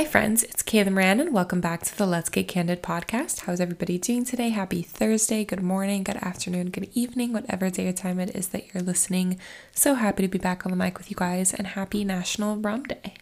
Hi, friends. It's Kayla Moran, and welcome back to the Let's Get Candid podcast. How's everybody doing today? Happy Thursday. Good morning, good afternoon, good evening, whatever day or time it is that you're listening. So happy to be back on the mic with you guys, and happy National Rum Day.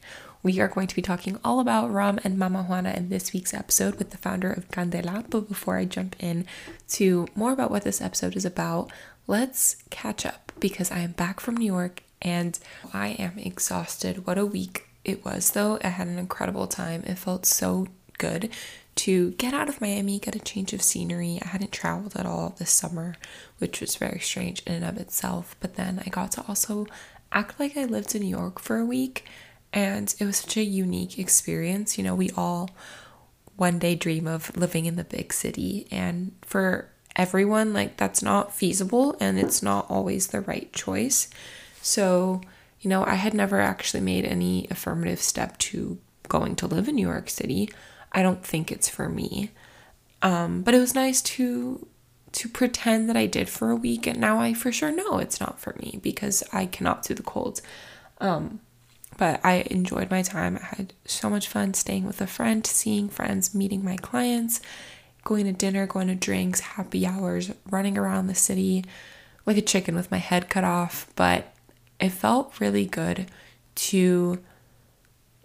We are going to be talking all about rum and Mama Juana in this week's episode with the founder of Candela. But before I jump in to more about what this episode is about, let's catch up because I am back from New York and I am exhausted. What a week it was, though. I had an incredible time. It felt so good to get out of Miami, get a change of scenery. I hadn't traveled at all this summer, which was very strange in and of itself. But then I got to also act like I lived in New York for a week, and it was such a unique experience. You know, we all one day dream of living in the big city, and for everyone, like that's not feasible and it's not always the right choice. So, you know, I had never actually made any affirmative step to going to live in New York City. I don't think it's for me. Um, but it was nice to to pretend that I did for a week and now I for sure know it's not for me because I cannot do the cold. Um, but I enjoyed my time. I had so much fun staying with a friend, seeing friends, meeting my clients, going to dinner, going to drinks, happy hours, running around the city like a chicken with my head cut off, but it felt really good to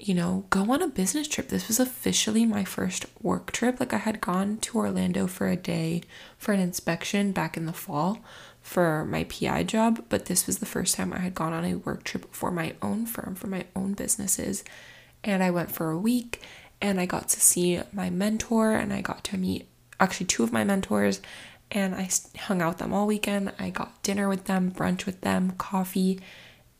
you know, go on a business trip. This was officially my first work trip. Like I had gone to Orlando for a day for an inspection back in the fall for my PI job, but this was the first time I had gone on a work trip for my own firm, for my own businesses. And I went for a week and I got to see my mentor and I got to meet actually two of my mentors and I hung out with them all weekend. I got dinner with them, brunch with them, coffee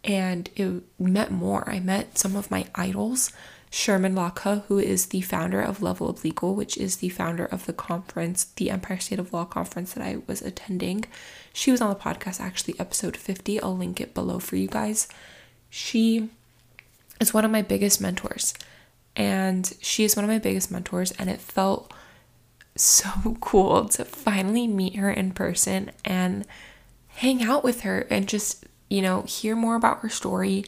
and it met more. I met some of my idols, Shermin Lakha, who is the founder of Level Up Legal, which is the founder of the conference, the Empire State of Law conference that I was attending. She was on the podcast, actually, episode 50. I'll link it below for you guys. She is one of my biggest mentors, and she is one of my biggest mentors, and it felt so cool to finally meet her in person and hang out with her and just you know, hear more about her story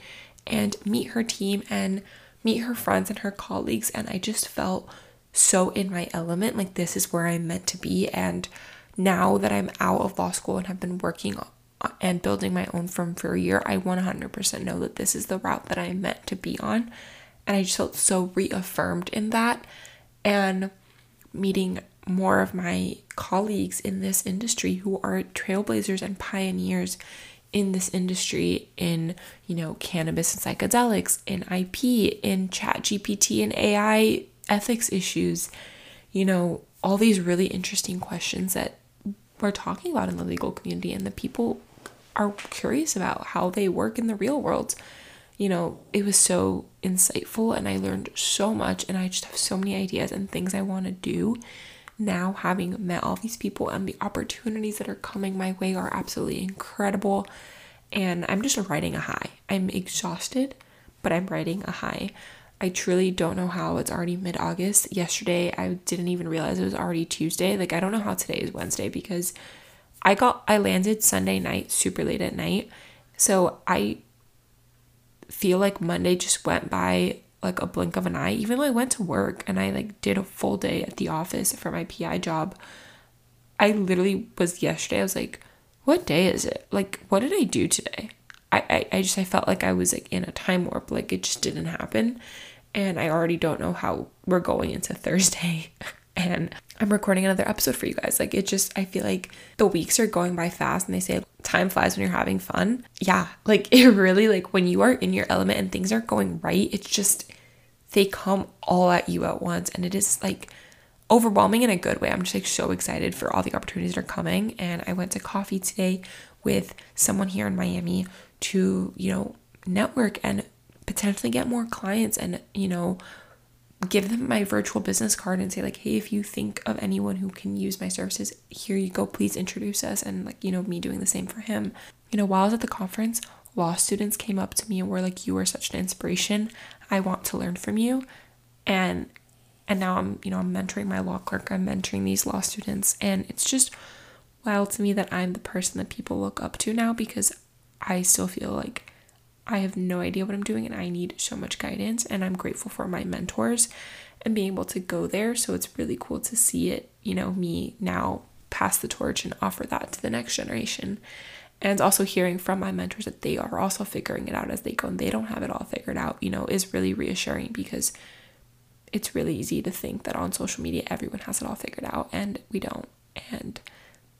and meet her team and meet her friends and her colleagues. And I just felt so in my element. Like, this is where I'm meant to be. And now that I'm out of law school and have been working and building my own firm for a year, I 100% know that this is the route that I'm meant to be on. And I just felt so reaffirmed in that. And meeting more of my colleagues in this industry who are trailblazers and pioneers in this industry in you know cannabis and psychedelics in ip in chat gpt and ai ethics issues you know all these really interesting questions that we're talking about in the legal community and the people are curious about how they work in the real world. You know it was so insightful and i learned so much and i just have so many ideas and things i want to do now having met all these people and the opportunities that are coming my way are absolutely incredible. And I'm just riding a high. I'm exhausted, but I'm riding a high. I truly don't know how it's already mid August. Yesterday, I didn't even realize it was already Tuesday. Like, I don't know how today is Wednesday because I got, I landed Sunday night super late at night. So I feel like Monday just went by like a blink of an eye. Even though I went to work and I like did a full day at the office for my PI job, I literally was yesterday. I was like, what day is it? Like, what did I do today? I, I, I just I felt like I was like in a time warp. Like it just didn't happen. And I already don't know how we're going into Thursday. and I'm recording another episode for you guys. Like it just I feel like the weeks are going by fast and they say time flies when you're having fun. Yeah, like it really like when you are in your element and things are going right, it's just they come all at you at once and it is like overwhelming in a good way. I'm just like so excited for all the opportunities that are coming and I went to coffee today with someone here in Miami to, you know, network and potentially get more clients and, you know, give them my virtual business card and say like hey if you think of anyone who can use my services here you go please introduce us and like you know me doing the same for him you know while i was at the conference law students came up to me and were like you are such an inspiration i want to learn from you and and now i'm you know i'm mentoring my law clerk i'm mentoring these law students and it's just wild to me that i'm the person that people look up to now because i still feel like I have no idea what I'm doing and I need so much guidance. And I'm grateful for my mentors and being able to go there. So it's really cool to see it, you know, me now pass the torch and offer that to the next generation. And also hearing from my mentors that they are also figuring it out as they go and they don't have it all figured out, you know, is really reassuring because it's really easy to think that on social media everyone has it all figured out and we don't. And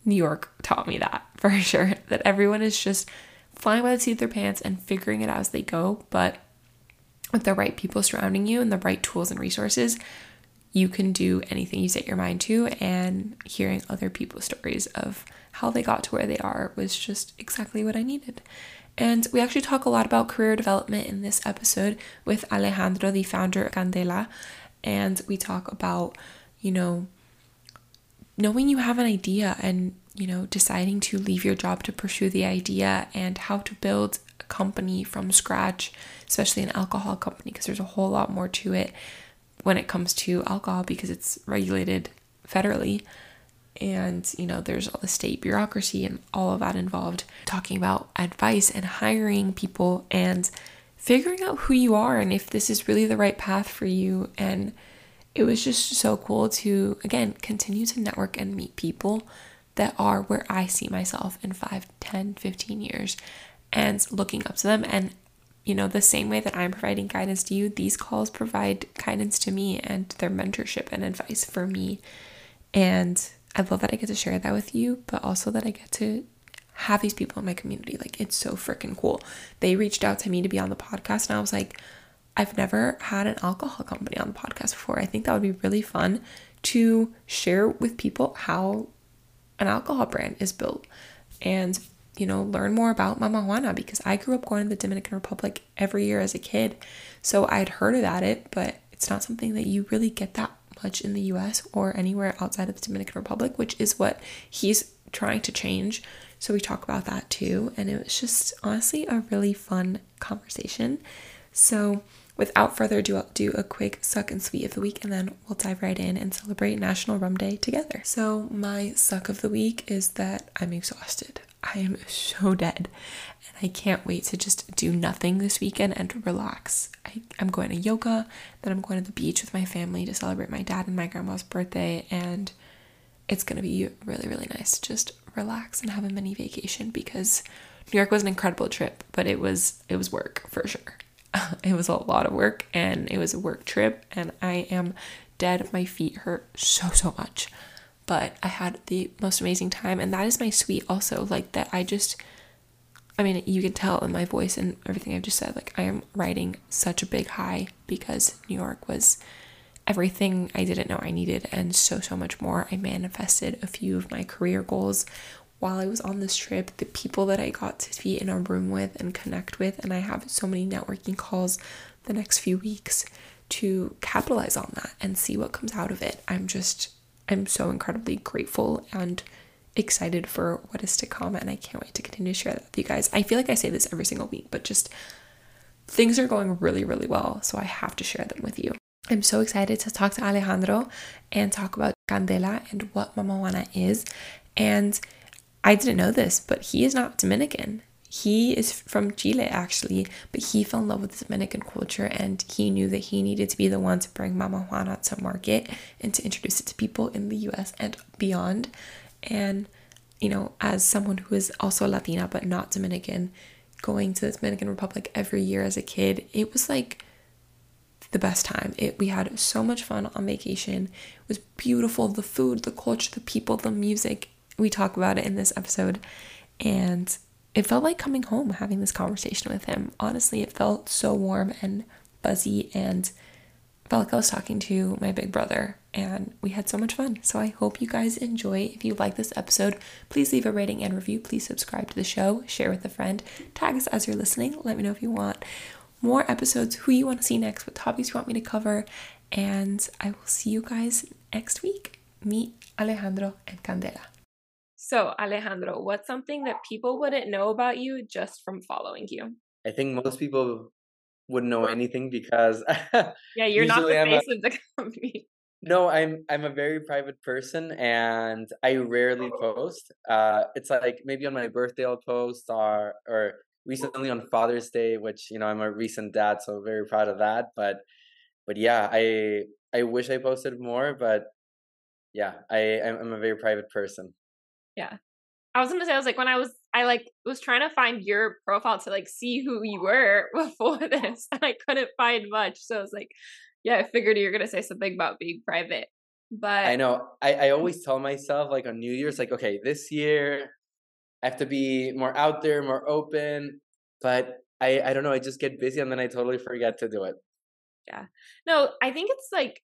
New York taught me that for sure, that everyone is just flying by the seat of their pants and figuring it out as they go. But with the right people surrounding you and the right tools and resources, you can do anything you set your mind to. And hearing other people's stories of how they got to where they are was just exactly what I needed. And we actually talk a lot about career development in this episode with Alejandro, the founder of Candela. And we talk about, you know, knowing you have an idea and, you know, deciding to leave your job to pursue the idea and how to build a company from scratch, especially an alcohol company, because there's a whole lot more to it when it comes to alcohol because it's regulated federally. And you know there's all the state bureaucracy and all of that involved talking about advice and hiring people and figuring out who you are and if this is really the right path for you. And it was just so cool to again continue to network and meet people that are where I see myself in 5, 10, 15 years and looking up to them and you know the same way that I'm providing guidance to you these calls provide guidance to me and their mentorship and advice for me and I love that I get to share that with you, but also that I get to have these people in my community. Like, it's so freaking cool. They reached out to me to be on the podcast, and I was like, I've never had an alcohol company on the podcast before. I think that would be really fun to share with people how an alcohol brand is built and, you know, learn more about Mama Juana because I grew up going to the Dominican Republic every year as a kid. So I'd heard about it, but it's not something that you really get that much in the US or anywhere outside of the Dominican Republic, which is what he's trying to change. So we talk about that too. And it was just honestly a really fun conversation. So without further ado, I'll do a quick suck and sweet of the week and then we'll dive right in and celebrate National Rum Day together. So, my suck of the week is that I'm exhausted. I am so dead and I can't wait to just do nothing this weekend and relax. I, I'm going to yoga, then I'm going to the beach with my family to celebrate my dad and my grandma's birthday, and it's gonna be really, really nice to just relax and have a mini vacation because New York was an incredible trip, but it was it was work for sure. it was a lot of work and it was a work trip and I am dead. My feet hurt so so much. But I had the most amazing time and that is my sweet also like that I just I mean, you can tell in my voice and everything I've just said, like, I am riding such a big high because New York was everything I didn't know I needed and so, so much more. I manifested a few of my career goals while I was on this trip, the people that I got to be in a room with and connect with. And I have so many networking calls the next few weeks to capitalize on that and see what comes out of it. I'm just, I'm so incredibly grateful and excited for what is to come and I can't wait to continue to share that with you guys. I feel like I say this every single week, but just things are going really, really well. So I have to share them with you. I'm so excited to talk to Alejandro and talk about Candela and what Mama Juana is. And I didn't know this, but he is not Dominican. He is from Chile actually, but he fell in love with Dominican culture and he knew that he needed to be the one to bring Mama Juana to market and to introduce it to people in the US and beyond. And, you know, as someone who is also Latina but not Dominican, going to the Dominican Republic every year as a kid, it was like the best time. It we had so much fun on vacation. It was beautiful, the food, the culture, the people, the music. We talk about it in this episode and it felt like coming home having this conversation with him. Honestly, it felt so warm and buzzy and felt like I was talking to my big brother and we had so much fun. So I hope you guys enjoy. If you like this episode, please leave a rating and review. Please subscribe to the show, share with a friend, tag us as you're listening. Let me know if you want more episodes, who you want to see next, what topics you want me to cover, and I will see you guys next week. Meet Alejandro and Candela. So, Alejandro, what's something that people wouldn't know about you just from following you? I think most people wouldn't know anything because yeah, you're not the face a, of the company. No, I'm I'm a very private person and I rarely post. Uh, it's like maybe on my birthday I'll post or or recently on Father's Day, which you know I'm a recent dad, so very proud of that. But but yeah, I I wish I posted more, but yeah, I I'm a very private person. Yeah. I was gonna say I was like when I was I like was trying to find your profile to like see who you were before this and I couldn't find much. So I was like, yeah, I figured you were gonna say something about being private. But I know. I, I always tell myself like on New Year's, like, okay, this year I have to be more out there, more open. But I, I don't know, I just get busy and then I totally forget to do it. Yeah. No, I think it's like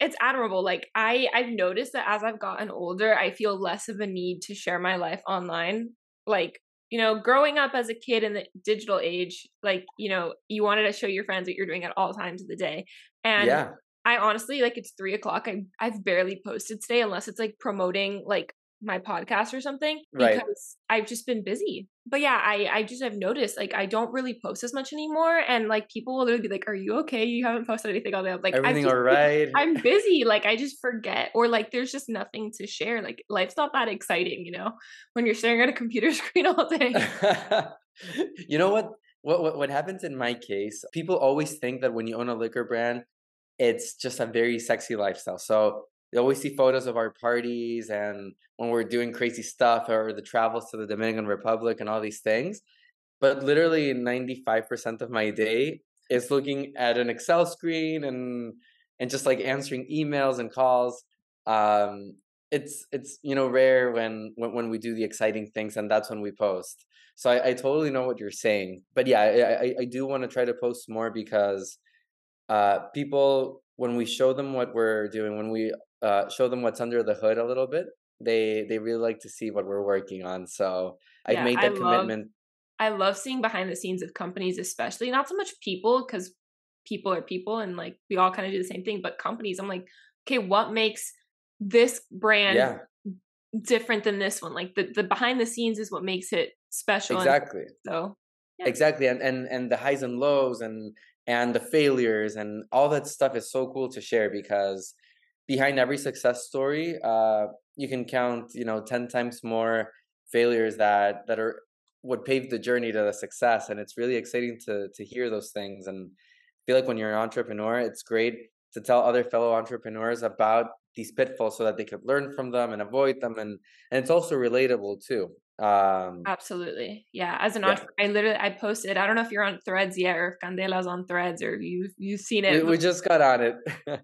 it's admirable. Like I I've noticed that as I've gotten older, I feel less of a need to share my life online. Like, you know, growing up as a kid in the digital age, like, you know, you wanted to show your friends what you're doing at all times of the day. And yeah. I honestly like it's three o'clock. I I've barely posted today unless it's like promoting like my podcast or something because right. I've just been busy. But yeah, I I just have noticed like I don't really post as much anymore, and like people will literally be like, "Are you okay? You haven't posted anything all day." I'm like, everything just, all right? I'm busy. Like I just forget, or like there's just nothing to share. Like life's not that exciting, you know, when you're staring at a computer screen all day. you know what? What, what what happens in my case? People always think that when you own a liquor brand, it's just a very sexy lifestyle. So you always see photos of our parties and when we're doing crazy stuff or the travels to the Dominican Republic and all these things. But literally 95% of my day is looking at an Excel screen and and just like answering emails and calls. Um, it's it's you know rare when, when when we do the exciting things and that's when we post. So I, I totally know what you're saying. But yeah, I, I, I do want to try to post more because uh, people when we show them what we're doing, when we uh, show them what's under the hood a little bit, they they really like to see what we're working on. So yeah, I've made that I commitment. Love, I love seeing behind the scenes of companies, especially not so much people because people are people and like we all kind of do the same thing, but companies. I'm like, okay, what makes this brand yeah. different than this one? Like the the behind the scenes is what makes it special. Exactly. And so yeah. exactly, and and and the highs and lows and and the failures and all that stuff is so cool to share because behind every success story uh, you can count you know 10 times more failures that that are would pave the journey to the success and it's really exciting to to hear those things and I feel like when you're an entrepreneur it's great to tell other fellow entrepreneurs about these pitfalls so that they could learn from them and avoid them and and it's also relatable too um absolutely yeah as an yeah. entrepreneur i literally i posted i don't know if you're on threads yet or if candela's on threads or you you've seen it we, we just got on it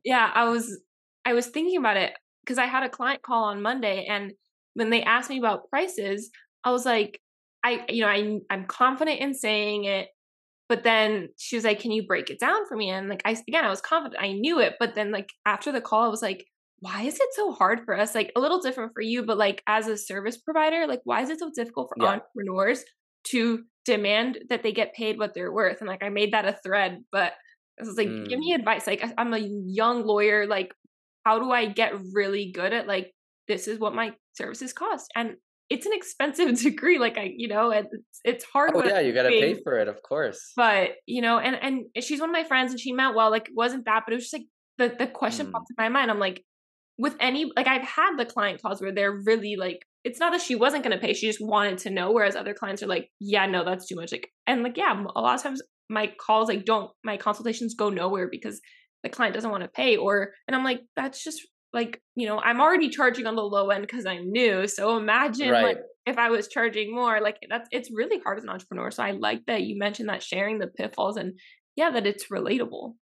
yeah i was i was thinking about it because i had a client call on monday and when they asked me about prices i was like i you know i i'm confident in saying it but then she was like can you break it down for me and like i again i was confident i knew it but then like after the call i was like why is it so hard for us? Like a little different for you, but like as a service provider, like why is it so difficult for yeah. entrepreneurs to demand that they get paid what they're worth? And like I made that a thread, but I was like, mm. give me advice. Like I'm a young lawyer. Like, how do I get really good at like this is what my services cost? And it's an expensive degree. Like I, you know, it's it's hard. Oh yeah, you got to pay for it, of course. But you know, and and she's one of my friends, and she meant well. Like it wasn't that, but it was just like the the question mm. popped in my mind. I'm like, with any like I've had the client calls where they're really like it's not that she wasn't going to pay she just wanted to know whereas other clients are like yeah no that's too much like and like yeah a lot of times my calls like don't my consultations go nowhere because the client doesn't want to pay or and I'm like that's just like you know I'm already charging on the low end because I'm new so imagine right. like if I was charging more like that's it's really hard as an entrepreneur so I like that you mentioned that sharing the pitfalls and yeah that it's relatable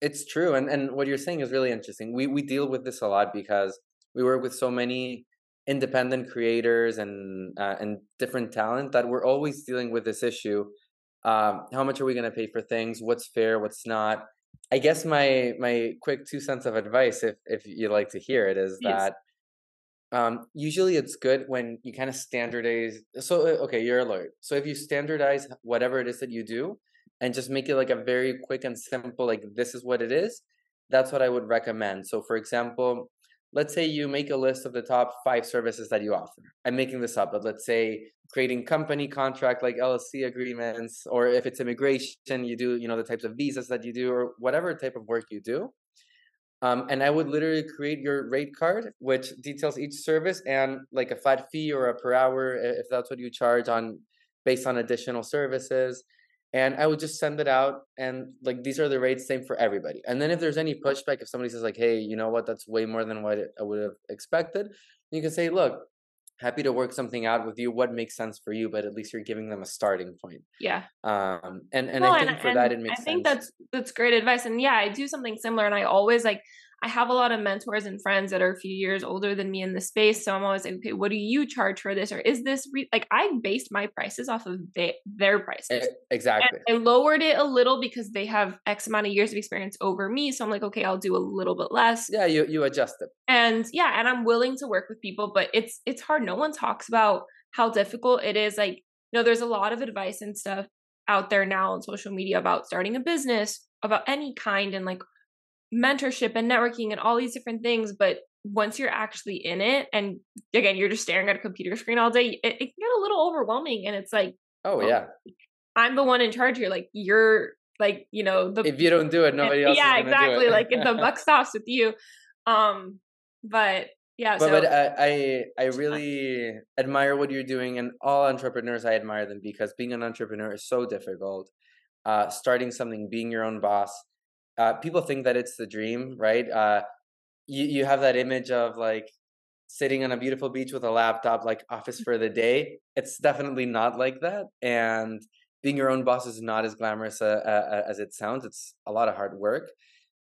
it's true, and and what you're saying is really interesting. We we deal with this a lot because we work with so many independent creators and uh, and different talent that we're always dealing with this issue. Um, how much are we going to pay for things? What's fair? What's not? I guess my my quick two cents of advice, if if you'd like to hear it, is yes. that um, usually it's good when you kind of standardize. So uh, okay, you're a lawyer. So if you standardize whatever it is that you do, and just make it like a very quick and simple like this is what it is that's what i would recommend so for example let's say you make a list of the top five services that you offer. I'm making this up but let's say creating company contract like llc agreements or if it's immigration you do you know the types of visas that you do or whatever type of work you do. Um, and i would literally create your rate card which details each service and like a flat fee or a per hour if that's what you charge on based on additional services and I would just send it out and like these are the rates same for everybody. And then if there's any pushback, if somebody says like, hey, you know what, that's way more than what I would have expected, you can say, look, happy to work something out with you. What makes sense for you, but at least you're giving them a starting point. Yeah. Um and and I think and, for and that it makes sense. I think sense. that's that's great advice. And yeah, I do something similar and I always like I have a lot of mentors and friends that are a few years older than me in the space. So I'm always like, okay, what do you charge for this? Or is this re-? like I based my prices off of they, their prices. Exactly. And I lowered it a little because they have X amount of years of experience over me. So I'm like, okay, I'll do a little bit less. yeah, you you adjust it. And yeah, and I'm willing to work with people, but it's it's hard. No one talks about how difficult it is. Like, you know, there's a lot of advice and stuff out there now on social media about starting a business, about any kind, and like mentorship and networking and all these different things. But once you're actually in it, and again, you're just staring at a computer screen all day, it, it can get a little overwhelming. And it's like, Oh well, yeah. I'm the one in charge here. Like, you're like, you know, the If you don't do it, nobody else yeah, exactly. do it. like the buck stops with you. Um, but yeah, but so but I, I I really admire what you're doing, and all entrepreneurs I admire them because being an entrepreneur is so difficult. Uh, starting something, being your own boss. Uh, people think that it's the dream, right? Uh, you you have that image of like sitting on a beautiful beach with a laptop, like office for the day. It's definitely not like that, and being your own boss is not as glamorous uh, uh, as it sounds. It's a lot of hard work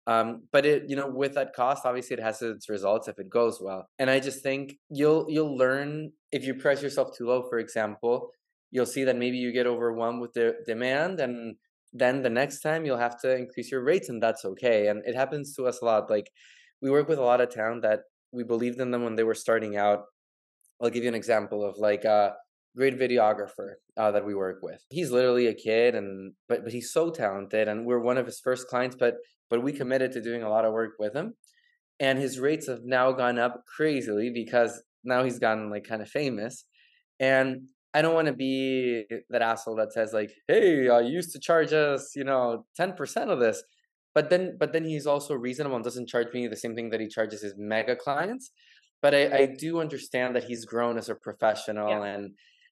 um but it you know with that cost obviously it has its results if it goes well and i just think you'll you'll learn if you price yourself too low for example you'll see that maybe you get overwhelmed with the demand and then the next time you'll have to increase your rates and that's okay and it happens to us a lot like we work with a lot of town that we believed in them when they were starting out. I'll give you an example of like a great videographer uh, that we work with. He's literally a kid and but but he's so talented and we're one of his first clients but but we committed to doing a lot of work with him and his rates have now gone up crazily because now he's gotten like kind of famous and i don't want to be that asshole that says like hey uh, you used to charge us you know 10% of this. But then but then he's also reasonable and doesn't charge me the same thing that he charges his mega clients. But i, I do understand that he's grown as a professional Yeah. and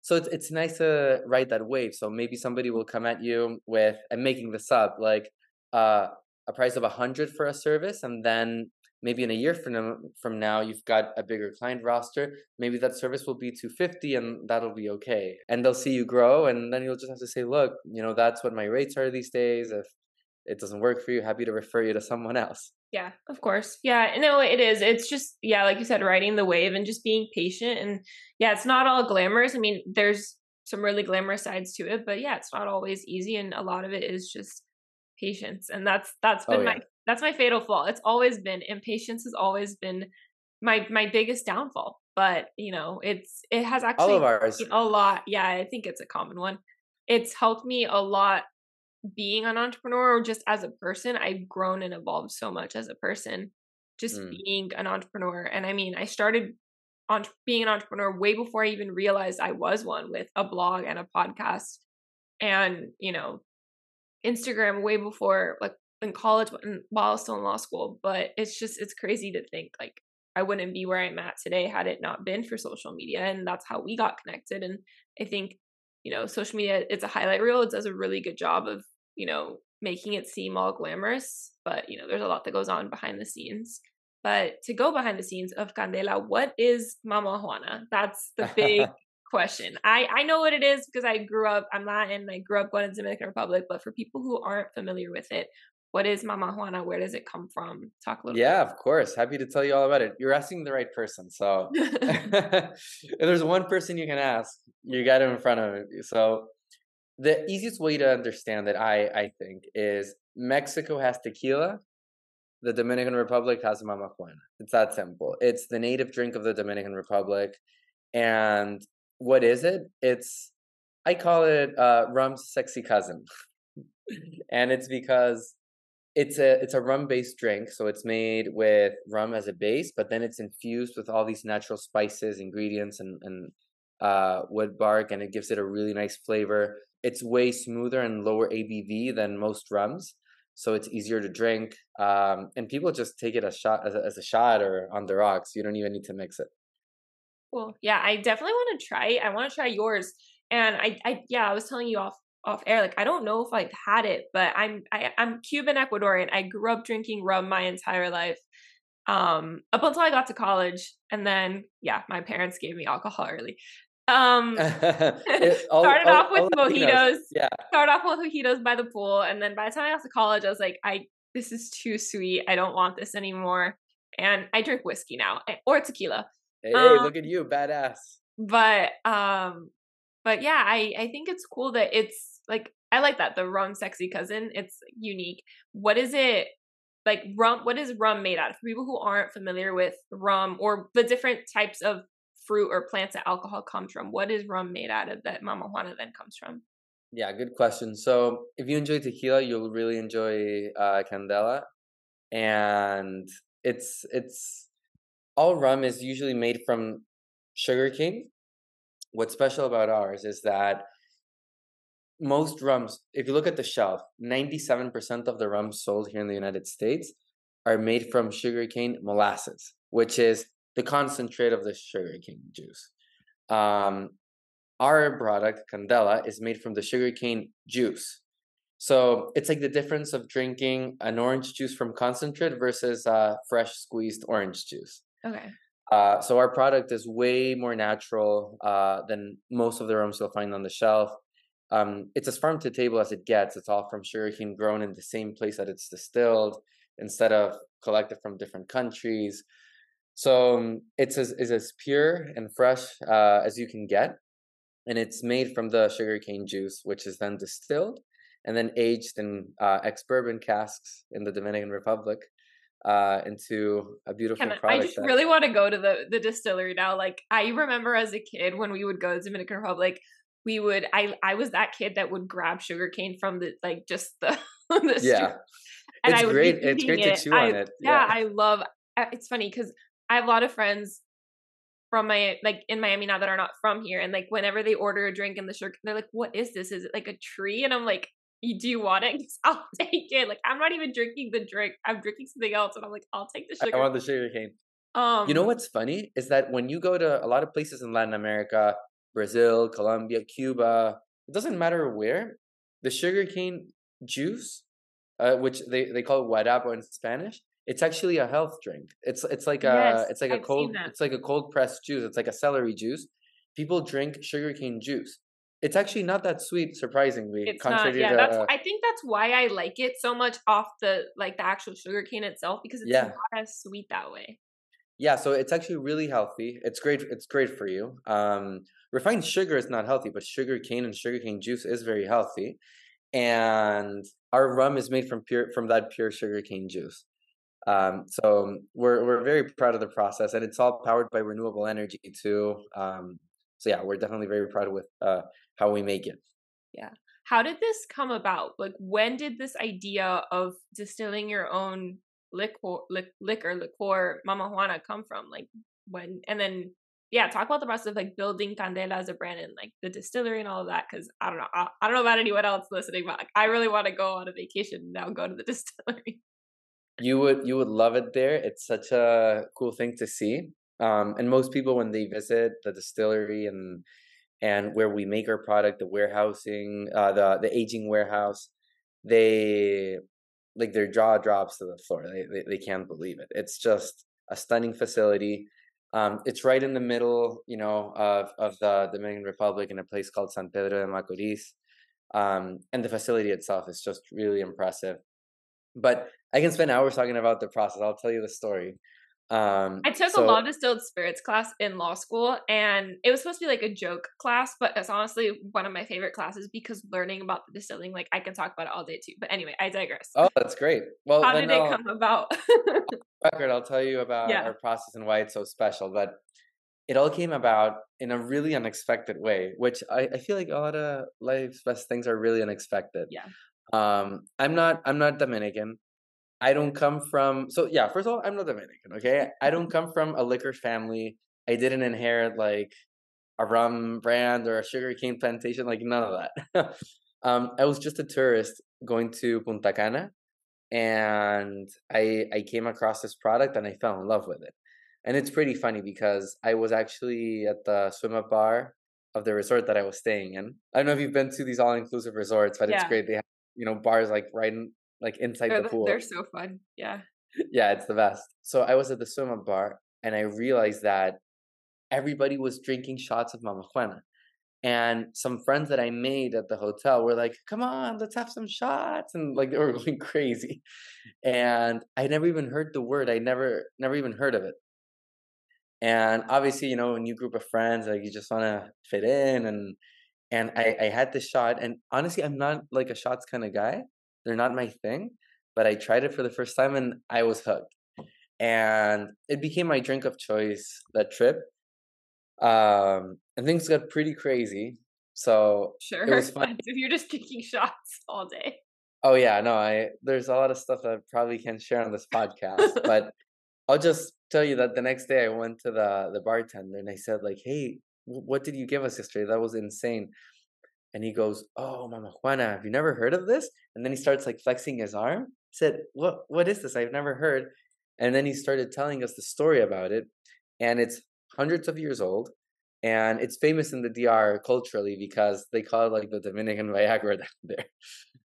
so it's, it's nice to ride that wave. So maybe somebody will come at you with i'm making this up like uh a price of a hundred for a service, and then maybe in a year from now, from now you've got a bigger client roster. Maybe that service will be two fifty, and that'll be okay. And they'll see you grow, and then you'll just have to say, look, you know, that's what my rates are these days. If it doesn't work for you, happy to refer you to someone else. yeah, of course. Yeah, no, it is. It's just yeah, like you said, riding the wave and just being patient. And yeah, it's not all glamorous. I mean, there's some really glamorous sides to it, but yeah, it's not always easy, and a lot of it is just patience. And that's that's been Oh, my yeah. That's my fatal flaw. It's always been impatience has always been my my biggest downfall. But you know, it's it has actually All of ours. a lot. Yeah, I think it's a common one. It's helped me a lot being an entrepreneur or just as a person. I've grown and evolved so much as a person just Mm. being an entrepreneur. And I mean, I started on being an entrepreneur way before I even realized I was one with a blog and a podcast and, you know, Instagram way before like in college while I was still in law school. But it's just it's crazy to think like I wouldn't be where I'm at today had it not been for social media. And that's how we got connected. And I think, you know, social media, it's a highlight reel. It does a really good job of, you know, making it seem all glamorous. But, you know, there's a lot that goes on behind the scenes. But to go behind the scenes of Candela, what is Mama Juana? That's the big question. I, I know what it is because I grew up, I'm Latin, I grew up going to the Dominican Republic. But for people who aren't familiar with it, what is Mama Juana? Where does it come from? Talk a little Yeah, of course. Happy to tell you all about it. You're asking the right person. So if there's one person you can ask, you got him in front of you. So the easiest way to understand it, I I think, is Mexico has tequila, the Dominican Republic has Mama Juana. It's that simple. It's the native drink of the Dominican Republic, and what is it? It's I call it uh, rum's sexy cousin, and it's because it's a it's a rum based drink so it's made with rum as a base but then it's infused with all these natural spices ingredients and and uh wood bark and it gives it a really nice flavor it's way smoother and lower abv than most rums so it's easier to drink um and people just take it a shot as a, as a shot or on the rocks you don't even need to mix it Cool. Yeah, I definitely want to try. I want to try yours. And I, I, yeah, I was telling you off off air, like I don't know if I've had it, but I'm I, I'm Cuban Ecuadorian. I grew up drinking rum my entire life, um, up until I got to college, and then yeah, my parents gave me alcohol early. Um, it, all, started all, off with mojitos. Yeah, started off with mojitos by the pool, and then by the time I got to college, I was like, I this is too sweet. I don't want this anymore, and I drink whiskey now eh, or tequila. Hey, um, look at you, badass. But um, but yeah, I I think it's cool that it's like I like that the rum sexy cousin. It's unique. What is it like rum what is rum made out of for people who aren't familiar with rum or the different types of fruit or plants that alcohol comes from what is rum made out of that mama juana then comes from yeah good question so if you enjoy tequila you'll really enjoy uh, candela and it's it's all rum is usually made from sugarcane what's special about ours is that most rums, if you look at the shelf, 97% of the rums sold here in the United States are made from sugarcane molasses, which is the concentrate of the sugarcane juice. Um, our product, Candela, is made from the sugarcane juice. So it's like the difference of drinking an orange juice from concentrate versus uh, fresh squeezed orange juice. Okay. Uh, so our product is way more natural uh, than most of the rums you'll find on the shelf um, it's as farm to table as it gets. It's all from sugarcane grown in the same place that it's distilled instead of collected from different countries. So um, it's as, is as pure and fresh uh, as you can get. And it's made from the sugarcane juice, which is then distilled and then aged in uh, ex bourbon casks in the Dominican Republic uh, into a beautiful Can product. I just really want to go to the the distillery now. Like I remember as a kid when we would go to Dominican Republic, we would I I was that kid that would grab sugarcane from the like just the, the yeah. And it's I great. It's great it. to chew I, on it. Yeah. yeah, I love. It's funny because I have a lot of friends from my like in Miami now that are not from here, and like whenever they order a drink in the sugar, they're like, "What is this? Is it like a tree?" And I'm like, "Do you want it? I'll take it." Like I'm not even drinking the drink. I'm drinking something else, and I'm like, "I'll take the sugar." I want the sugar cane. Um, you know what's funny is that when you go to a lot of places in Latin America, Brazil, Colombia, Cuba, it doesn't matter where, the sugarcane juice, uh, which they, they call guarapo in Spanish, it's actually a health drink. It's it's like a yes, it's like I've a cold it's like a cold pressed juice. It's like a celery juice. People drink sugarcane juice. It's actually not that sweet, surprisingly. It's not. Yeah, to, that's. I think that's why I like it so much off the like the actual sugarcane itself because it's yeah. not as sweet that way. Yeah, so it's actually really healthy. It's great. It's great for you. Um, refined sugar is not healthy, but sugar cane and sugarcane juice is very healthy. And our rum is made from pure from that pure sugarcane juice. Um, so we're we're very proud of the process, and it's all powered by renewable energy too. Um, so yeah, we're definitely very proud with uh, how we make it. Yeah. How did this come about? Like, when did this idea of distilling your own liquor, liquor, liqueur, Mama Juana come from? Like, when? And then yeah, talk about the process of like building Candela as a brand and like the distillery and all of that. Cause I don't know, I, I don't know about anyone else listening, but like, I really want to go on a vacation now, go to the distillery. You would, you would love it there. It's such a cool thing to see. Um, and most people, when they visit the distillery and, and where we make our product, the warehousing, uh, the, the aging warehouse, they like their jaw drops to the floor. They, they, they can't believe it. It's just a stunning facility um, it's right in the middle, you know, of, of the Dominican Republic in a place called San Pedro de Macorís. Um, and the facility itself is just really impressive. But I can spend hours talking about the process. I'll tell you the story. Um, I took so, a law distilled spirits class in law school, and it was supposed to be like a joke class, but it's honestly one of my favorite classes because learning about the distilling, like I can talk about it all day too. But anyway, I digress. Oh, that's great. Well, how did it come about? record, I'll tell you about yeah. our process and why it's so special. But it all came about in a really unexpected way, which I, I feel like a lot of life's best things are really unexpected. Yeah. Um, I'm not I'm not Dominican. I don't come from so yeah, first of all, I'm not Dominican, okay? I don't come from a liquor family. I didn't inherit like a rum brand or a sugarcane plantation, like none of that. um, I was just a tourist going to Punta Cana and I I came across this product and I fell in love with it. And it's pretty funny because I was actually at the swim up bar of the resort that I was staying in. I don't know if you've been to these all inclusive resorts, but it's great. They have you know bars like right in like inside They're, the the- pool. they're so fun. Yeah. yeah, it's the best. So I was at the swim up bar and I realized that everybody was drinking shots of Mama Juana. And some friends that I made at the hotel were like, come on, let's have some shots. And like they were going crazy. And I never even heard the word. I never never even heard of it. And obviously, you know, a new group of friends, like you just wanna fit in and and I, I had this shot and honestly I'm not like a shots kind of guy. They're not my thing, but I tried it for the first time and I was hooked. And it became my drink of choice that trip. Um and things got pretty crazy. So Sure. it was fun. If you're just drinking shots all day. Oh yeah, no, I there's a lot of stuff that I probably can't share on this podcast, but I'll just tell you that the next day I went to the the bartender and I said like, "Hey, what did you give us yesterday? That was insane." And he goes, "Oh, Mama Juana, have you never heard of this?" And then he starts like flexing his arm. Said, "What what is this? I've never heard." And then he started telling us the story about it, and it's hundreds of years old, and it's famous in the DR culturally because they call it like the Dominican Viagra down there.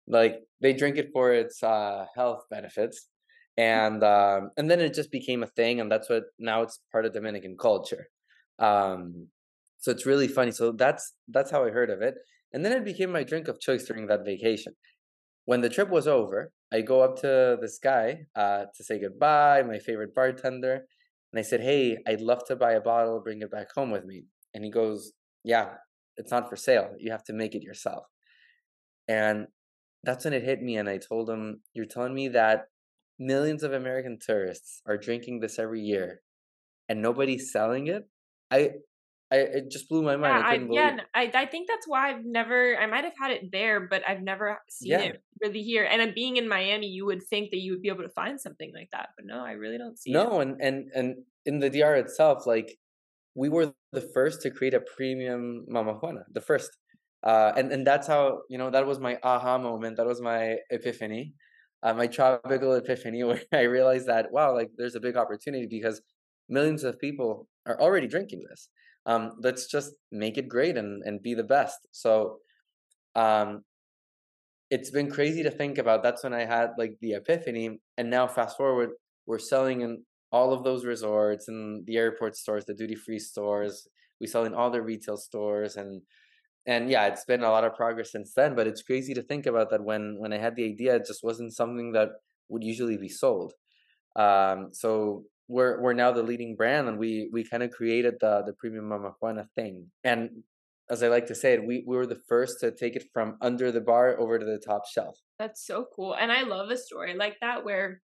like they drink it for its uh, health benefits, and um, and then it just became a thing, and that's what now it's part of Dominican culture. Um, so it's really funny. So that's that's how I heard of it, and then it became my drink of choice during that vacation. When the trip was over, I go up to this guy uh, to say goodbye, my favorite bartender, and I said, "Hey, I'd love to buy a bottle, bring it back home with me." And he goes, "Yeah, it's not for sale. You have to make it yourself." And that's when it hit me, and I told him, "You're telling me that millions of American tourists are drinking this every year, and nobody's selling it?" I, I it just blew my mind. Yeah, I I, yeah, it. I, I think that's why I've never, I might have had it there, but I've never seen Yeah. it really here. And being in Miami, you would think that you would be able to find something like that, but no, I really don't see it. No, and and and in the DR itself, like we were the first to create a premium Mama Juana, the first, uh, and and that's how you know that was my aha moment. That was my epiphany, uh, my tropical epiphany, where I realized that wow, like there's a big opportunity because millions of people are already drinking this. Um, let's just make it great and and be the best. So, um, it's been crazy to think about. That's when I had like the epiphany, and now fast forward, we're selling in all of those resorts and the airport stores, the duty free stores. We sell in all the retail stores, and and yeah, it's been a lot of progress since then. But it's crazy to think about that when when I had the idea, it just wasn't something that would usually be sold. Um, so we're we're now the leading brand, and we we kind of created the the premium Mama Juana thing. And as I like to say it, we we were the first to take it from under the bar over to the top shelf. That's so cool. And I love a story like that where,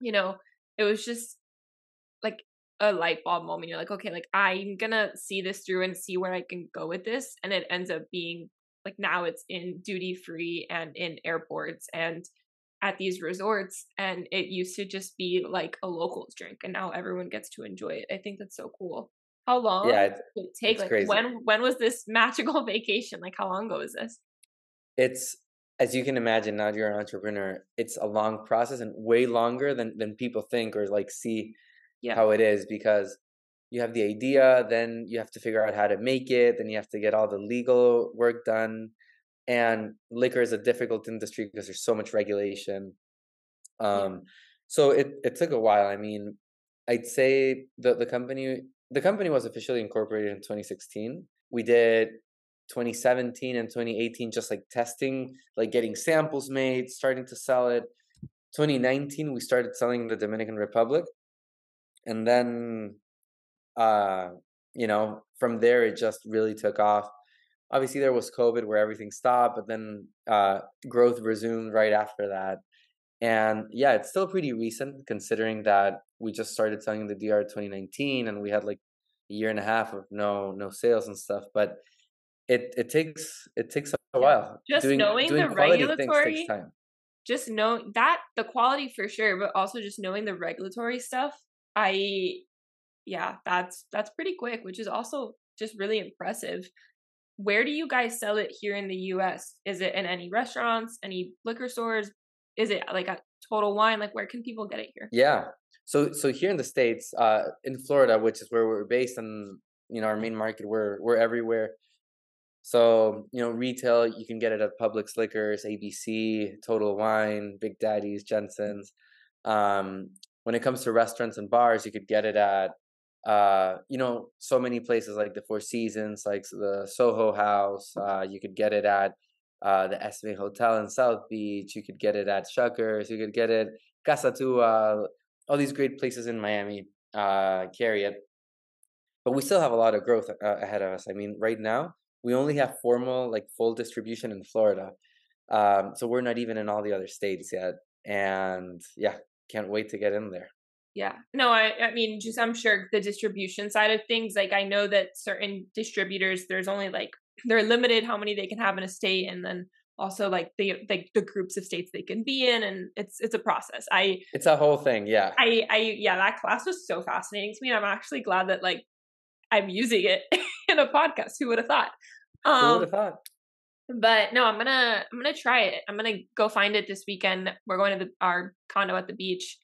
you know, it was just like a light bulb moment. You're like, okay, like I'm gonna see this through and see where I can go with this. And it ends up being like now it's in duty free and in airports and at these resorts. And it used to just be like a locals drink and now everyone gets to enjoy it. I think that's so cool. How long Yeah, did it take? Like crazy. when when was this magical vacation? Like how long ago was this? it's as you can imagine now you're an entrepreneur it's a long process and way longer than than people think or like see Yeah. how it is because you have the idea then you have to figure out how to make it then you have to get all the legal work done and liquor is a difficult industry because there's so much regulation. Um so it it took a while i mean i'd say the the company the company was officially incorporated in 2016 we did 2017 and 2018 just like testing like getting samples made starting to sell it. 2019 we started selling in the dominican republic and then uh you know from there it just really took off obviously there was covid where everything stopped but then uh growth resumed right after that and yeah it's still pretty recent considering that we just started selling the dr 2019 and we had like a year and a half of no no sales and stuff but it it takes it takes a while Just doing knowing doing the regulatory takes time just know that the quality for sure, but also just knowing the regulatory stuff. I, yeah, that's that's pretty quick, which is also just really impressive. Where do you guys sell it here in the U.S.? Is it in any restaurants, any liquor stores? Is it like a Total Wine? Like where can people get it here? Yeah. So so here in the states, uh, in Florida, which is where we're based, and you know our main market, we're we're everywhere. So, you know, retail, you can get it at Publix Liquors, ABC, Total Wine, Big Daddy's, Jensen's. Um, when it comes to restaurants and bars, you could get it at, uh, you know, so many places like the Four Seasons, like the Soho House. Uh, you could get it at uh, the Esme Hotel in South Beach. You could get it at Shuckers. You could get it Casa Tua. All these great places in Miami uh, carry it. But we still have a lot of growth uh, ahead of us. I mean, right now, we only have formal, like full distribution in Florida. Um, so we're not even in all the other states yet. And yeah, can't wait to get in there. Yeah. No, I I mean just I'm sure the distribution side of things, like I know that certain distributors there's only like they're limited how many they can have in a state and then also like the like the groups of states they can be in and it's it's a process. I It's a whole thing, yeah. I I yeah, that class was so fascinating to me. I'm actually glad that like I'm using it in a podcast. Who would have thought? Who Um would have thought? but no, I'm gonna I'm gonna try it. I'm gonna go find it this weekend. We're going to the, our condo at the beach.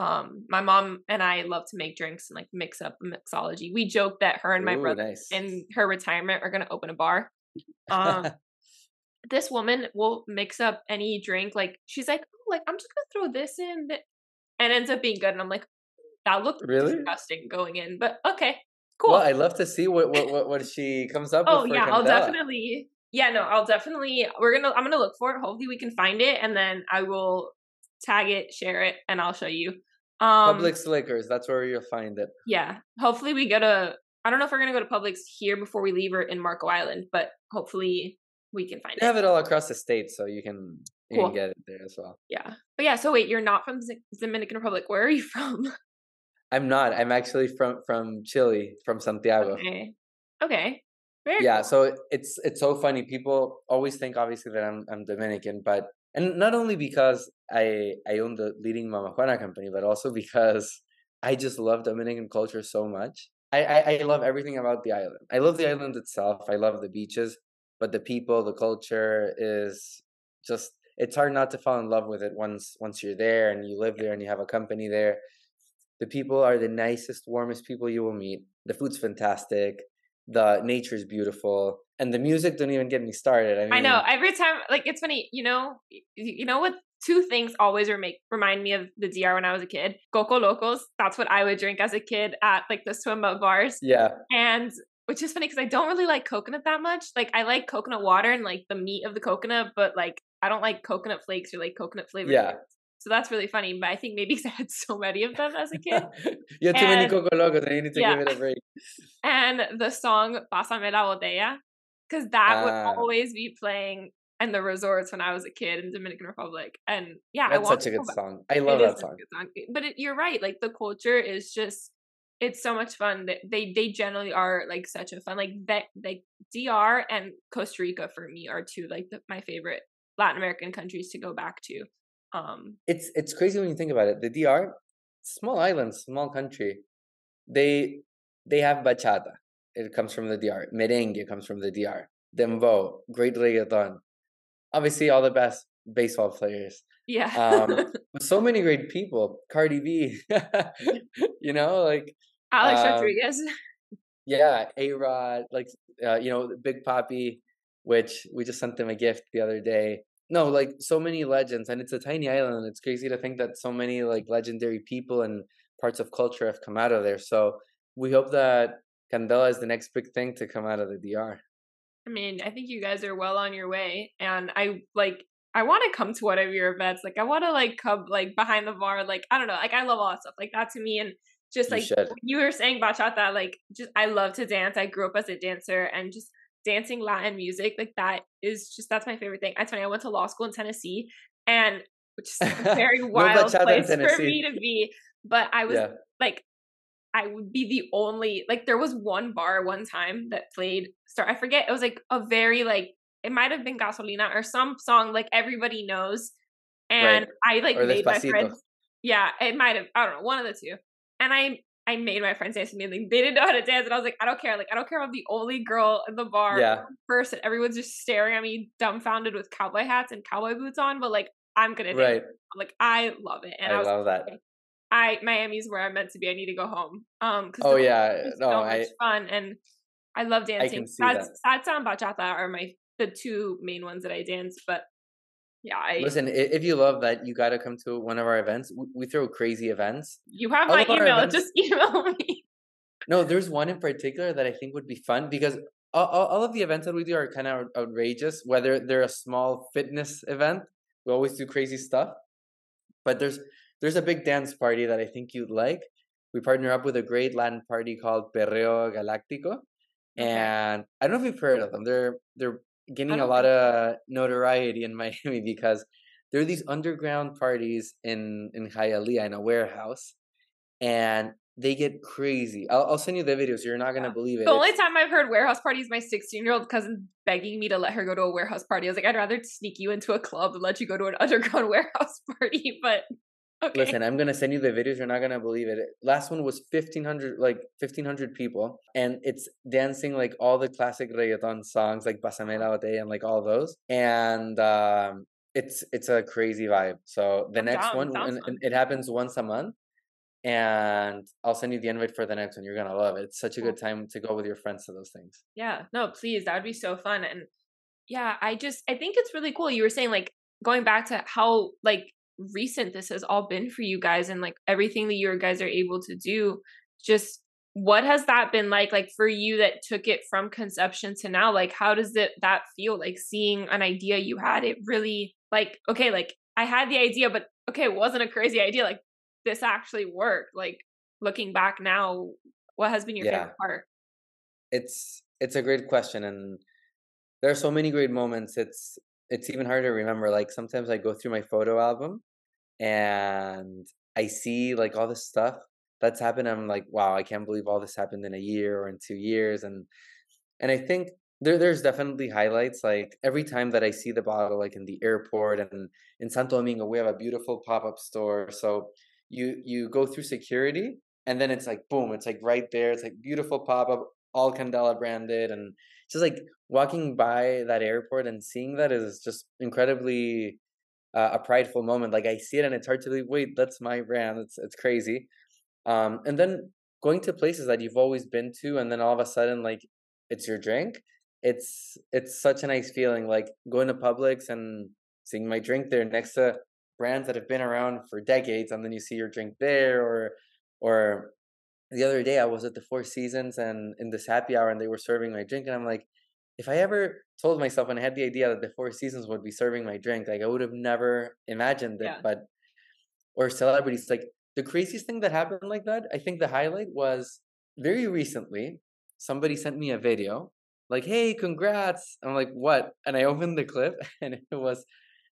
Um, my mom and I love to make drinks and like mix up mixology. We joke that her and my Ooh, brother nice. in her retirement are gonna open a bar. Um, this woman will mix up any drink. Like she's like, oh, like I'm just gonna throw this in, and ends up being good. And I'm like, that looked Really? disgusting going in, but okay, cool. Well, I'd love to see what what what, what she comes up Oh yeah, I'll definitely. Yeah, no, I'll definitely. We're gonna. I'm gonna look for it. Hopefully, we can find it, and then I will tag it, share it, and I'll show you. Um, Publix Liquors, that's where you'll find it. Yeah. Hopefully, we go to. I don't know if we're gonna go to Publix here before we leave or in Marco Island, but hopefully we can find They it. have it all across the state, so you can you Cool. can get it there as well. Yeah. But yeah. So wait, you're not from the Dominican Republic. Where are you from? I'm not. I'm actually from from Chile, from Santiago. okay. Okay. Very yeah cool. so it's it's so funny people always think obviously that i'm i'm dominican but and not only because i i own the leading mama juana company but also because i just love dominican culture so much. I, I i love everything about the island. I love the island itself. I love the beaches but the people the culture is just it's hard not to fall in love with it once once you're there and you live there and you have a company there. The people are the nicest warmest people you will meet. The food's fantastic. The nature is beautiful and the music don't even get me started i mean I know. Every time, like it's funny. You know, you know what? Two things always make remind me of the DR when I was a kid. Coco Locos. That's what I would drink as a kid at like the swim up bars. yeah And which is funny because I don't really like coconut that much. Like I like coconut water and like the meat of the coconut, but like I don't like coconut flakes or like coconut flavored. Yeah. drinks. So that's really funny. But I think maybe because I had so many of them as a kid. you have too many coco locos and you need to yeah. give it a break and the song Pásame la botella, because that would Ah. always be playing in the resorts when I was a kid in Dominican Republic. And yeah, I that's such a good back. song i love that song song. But it, you're right. Like the culture is just, it's so much fun. They they, they generally are like such a fun like that like DR and Costa Rica for me are two like the, my favorite Latin American countries to go back to. Um, it's it's crazy when you think about it the dr small island small country they they have bachata it comes from the dr merengue comes from the dr Dembow, great reggaeton. Obviously all the best baseball players. Yeah. um so many great people. Cardi b you know like Alex um, Rodriguez. yeah a rod like uh, you know Big Papi which we just sent them a gift the other day. No like so many legends and it's a tiny island. It's crazy to think that so many like legendary people and parts of culture have come out of there. So we hope that candela is the next big thing to come out of the dr I mean, I think you guys are well on your way, and I like. I want to come to one of your events. Like, I want to like come like behind the bar. Like, I don't know. Like, I love all that stuff. Like that to me, and just You like should. you were saying bachata. Like, just I love to dance. I grew up as a dancer, and just dancing Latin music like that is just that's my favorite thing. That's funny. I went to law school in Tennessee, and which is a very wild place for me to be. But I was yeah like I would be the only like there was one bar one time that played start I forget it was like a very like it might have been gasolina or some song like everybody knows and I like or made my friends yeah it might have I don't know one of the two and I I made my friends dance with me like they didn't know how to dance and I was like I don't care like I don't care I'm the only girl in the bar yeah. first and everyone's just staring at me dumbfounded with cowboy hats and cowboy boots on but like I'm gonna dance right. like I love it and i, I was love that I Miami's where I'm meant to be. I need to go home. Um, 'cause oh yeah it's no so i fun, and I love dancing. Salsa, that. salsa and bachata are my the two main ones that I dance. But yeah, I Listen, if you love that, you got to come to one of our events. We, we throw crazy events. you have all my email. Just email me. No, there's one in particular that I think would be fun because all, all of the events that we do are kind of outrageous. Whether they're a small fitness event, we always do crazy stuff. But there's there's a big dance party that I think you'd like. We partner up with a great Latin party called Perreo Galáctico, Okay. and I don't know if you've heard of them. They're they're gaining a lot of notoriety in Miami because there are these underground parties in in Hialeah in a warehouse, and they get crazy. I'll, I'll send you the videos. You're not gonna Yeah. believe it. The only It's- time I've heard warehouse party is my 16 year old cousin begging me to let her go to a warehouse party. I was like, I'd rather sneak you into a club than let you go to an underground warehouse party. But okay. Listen, I'm gonna send you the videos. You're not gonna believe it. Last one was fifteen hundred, like fifteen hundred people, and it's dancing like all the classic reggaeton songs, like "Pásame la botella" and like all those. And um, it's it's a crazy vibe. So the I'm next down. one, and- and it happens once a month, and I'll send you the invite for the next one. You're gonna love it. It's such a good time to go with your friends to those things. Yeah, no, please. That would be so fun. And yeah, I just I think it's really cool. You were saying like going back to how like recent this has all been for you guys and like everything that you guys are able to do. Just what has that been like like for you that took it from conception to now? Like how does it that feel like seeing an idea you had it really like okay, like I had the idea, but okay, it wasn't a crazy idea. Like this actually worked. Like looking back now, what has been your Yeah. favorite part? it's it's a great question and there are so many great moments it's it's even hard to remember like sometimes i go through my photo album and i see like all this stuff that's happened i'm like wow i can't believe all this happened in a year or in two years and and i think there, there's definitely highlights like every time that i see the bottle like in the airport and in santo domingo we have a beautiful pop-up store so you you go through security and then it's like boom it's like right there it's like beautiful pop-up all Candela branded and just like walking by that airport and seeing that is just incredibly uh, a prideful moment like I see it and it's hard to believe wait that's my brand it's it's crazy. Um and then going to places that you've always been to and then all of a sudden like it's your drink it's it's such a nice feeling like going to Publix and seeing my drink there next to brands that have been around for decades and then you see your drink there or or the other day I was at the Four Seasons and in this happy hour and they were serving my drink and I'm like, if I ever told myself when I had the idea that the Four Seasons would be serving my drink, like I would have never imagined it. Yeah. But or celebrities, like the craziest thing that happened like that, I think the highlight was very recently, somebody sent me a video, like, hey, congrats. I'm like, what? And I opened the clip and it was